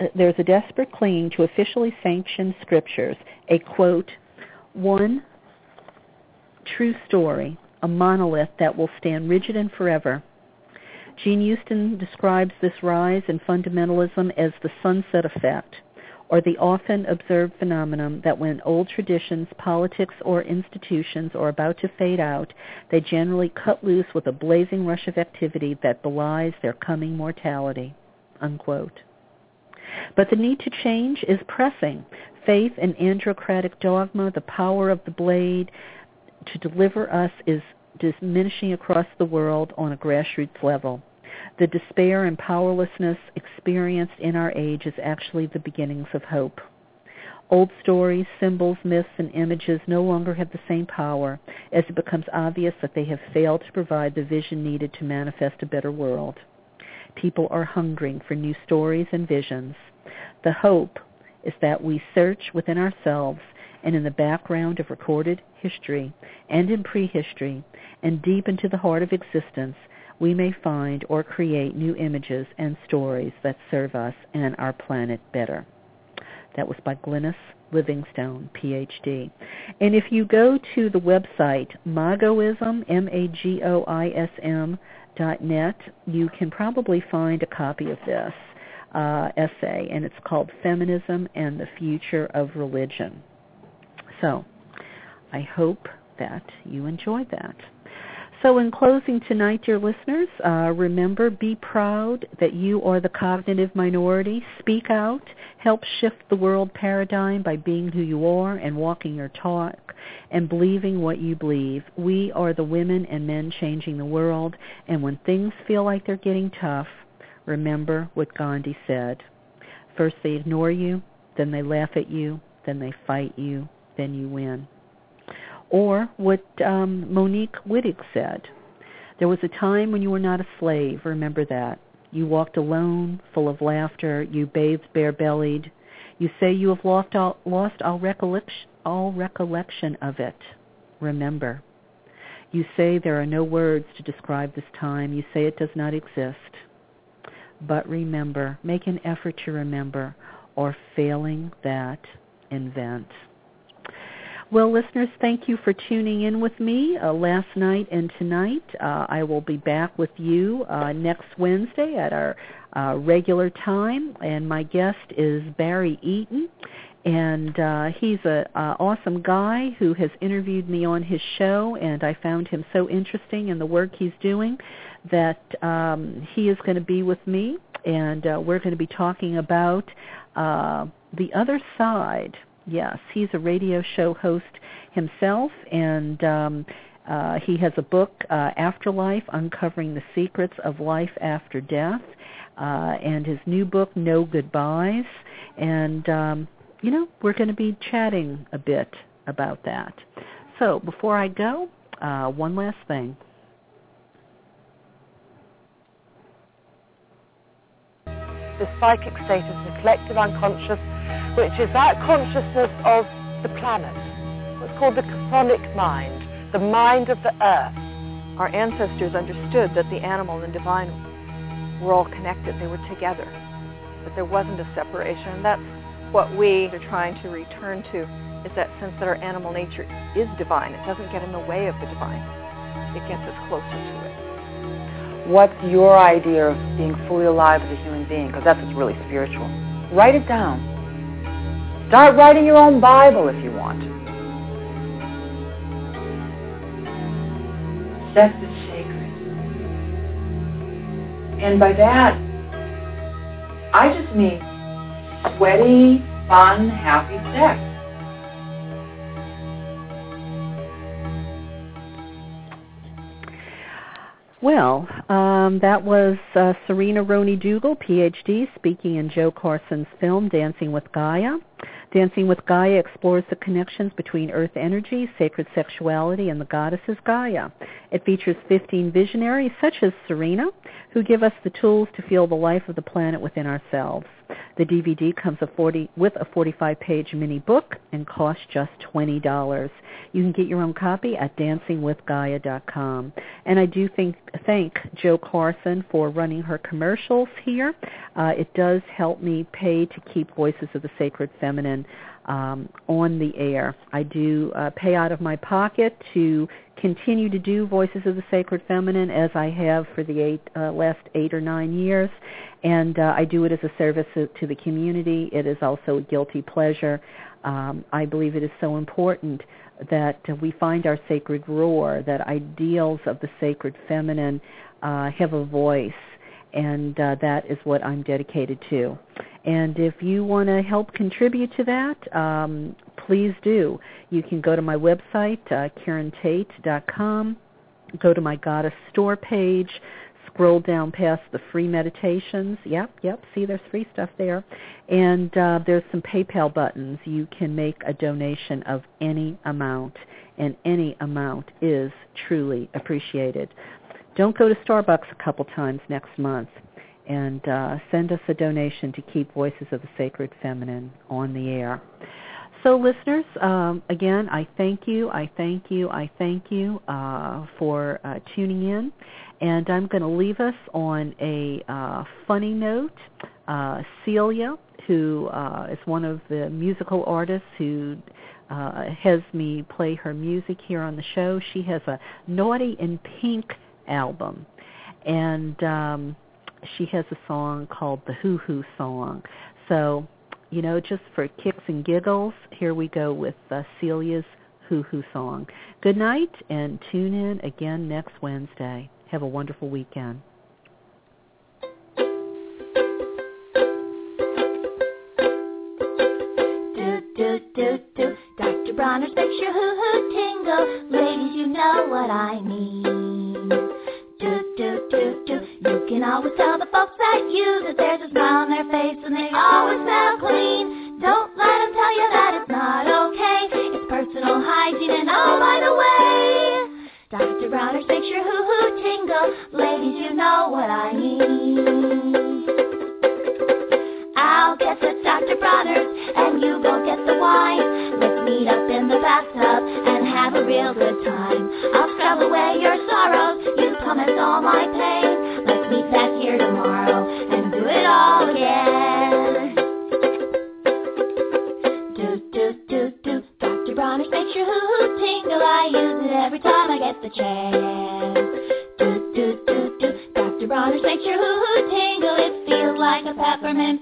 uh, there's a desperate clinging to officially sanctioned scriptures. A quote, one true story, a monolith that will stand rigid and forever. Jean Houston describes this rise in fundamentalism as the sunset effect, or the often observed phenomenon that when old traditions, politics, or institutions are about to fade out, they generally cut loose with a blazing rush of activity that belies their coming mortality. Unquote. But the need to change is pressing. Faith in androcratic dogma, the power of the blade, to deliver us is diminishing across the world on a grassroots level. The despair and powerlessness experienced in our age is actually the beginnings of hope. Old stories, symbols, myths, and images no longer have the same power as it becomes obvious that they have failed to provide the vision needed to manifest a better world. People are hungering for new stories and visions. The hope is that we search within ourselves and in the background of recorded history and in prehistory and deep into the heart of existence, we may find or create new images and stories that serve us and our planet better. That was by Glenys Livingstone, PhD. And if you go to the website magoism, M-A-G-O-I-S-M dot net, you can probably find a copy of this uh, essay, and it's called Feminism and the Future of Religion. So I hope that you enjoyed that. So in closing tonight, dear listeners, uh, remember, be proud that you are the cognitive minority. Speak out. Help shift the world paradigm by being who you are and walking your talk and believing what you believe. We are the women and men changing the world. And when things feel like they're getting tough, remember what Gandhi said. First they ignore you, then they laugh at you, then they fight you, then you win. Or what um, Monique Wittig said, there was a time when you were not a slave, remember that. You walked alone, full of laughter. You bathed bare-bellied. You say you have lost all, lost all, recollection, all recollection of it. Remember. You say there are no words to describe this time. You say it does not exist. But remember, make an effort to remember, or failing that, invent. Well, listeners, thank you for tuning in with me uh, last night and tonight. Uh, I will be back with you uh, next Wednesday at our uh, regular time, and my guest is Barry Eaton, and uh, he's an awesome guy who has interviewed me on his show, and I found him so interesting in the work he's doing that um, he is going to be with me, and uh, we're going to be talking about uh, the other side Yes, he's a radio show host himself, and um, uh, he has a book, uh, Afterlife: Uncovering the Secrets of Life After Death, uh, and his new book, No Goodbyes. And um, you know, we're going to be chatting a bit about that. So before I go, uh, one last thing. The psychic state is the collective unconscious which is that consciousness of the planet. What's called the chthonic mind, the mind of the earth. Our ancestors understood that the animal and divine were all connected. They were together. That there wasn't a separation. And that's what we are trying to return to, is that sense that our animal nature is divine. It doesn't get in the way of the divine. It gets us closer to it. What's your idea of being fully alive as a human being? Because that's what's really spiritual. Write it down. Start writing your own Bible if you want. Sex is sacred. And by that, I just mean sweaty, fun, happy sex. Well, um, that was uh, Serena Roney Dougal, PhD, speaking in Joe Carson's film Dancing with Gaia. Dancing with Gaia explores the connections between earth energy, sacred sexuality, and the goddesses Gaia. It features 15 visionaries such as Serena, who give us the tools to feel the life of the planet within ourselves. The DVD comes a 40, with a 45-page mini book and costs just $20. You can get your own copy at dancingwithgaia.com. And I do think, thank Joe Carson for running her commercials here. Uh, it does help me pay to keep Voices of the Sacred Feminine um, on the air. I do uh, pay out of my pocket to continue to do Voices of the Sacred Feminine as I have for the eight, uh, last eight or nine years. And uh, I do it as a service to the community. It is also a guilty pleasure. Um, I believe it is so important that we find our sacred roar, that ideals of the sacred feminine uh, have a voice, and uh, that is what I'm dedicated to. And if you want to help contribute to that, um, please do. You can go to my website, uh, KarenTate.com, go to my Goddess Store page, scroll down past the free meditations. Yep, yep. See, there's free stuff there. And uh, there's some PayPal buttons. You can make a donation of any amount, and any amount is truly appreciated. Don't go to Starbucks a couple times next month and uh, send us a donation to keep Voices of the Sacred Feminine on the air. So listeners, um, again, I thank you, I thank you, I thank you uh, for uh, tuning in. And I'm going to leave us on a uh, funny note. Uh, Celia, who uh, is one of the musical artists who uh, has me play her music here on the show, she has a Naughty in Pink album. And um, she has a song called the Hoo Hoo Song. So, you know, just for kicks and giggles, here we go with uh, Celia's Hoo Hoo Song. Good night and tune in again next Wednesday. Have a wonderful weekend. Do, do, do, do. Dr. Bronner's makes your hoo-hoo tingle. Ladies, you know what I mean. Do, do, do, do. You can always tell the folks that you that there's a smile on their face and they always smell clean. Don't let them tell you that it's not okay. It's personal hygiene and oh, by the way, Dr. Bronner's makes your hoo-hoo tingle. Ladies, you know what I mean. I'll get the Dr. Bronner's and you go get the wine. Let's meet up in the bathtub have a real good time. I'll scrub away your sorrows, you promised all my pain. Let's meet back here tomorrow and do it all again. Do, do, do, do. Dr. Bronick makes your hoo-hoo tingle. I use it every time I get the chance. Do, do, do, do. Dr. Bronick makes your hoo-hoo tingle. It feels like a peppermint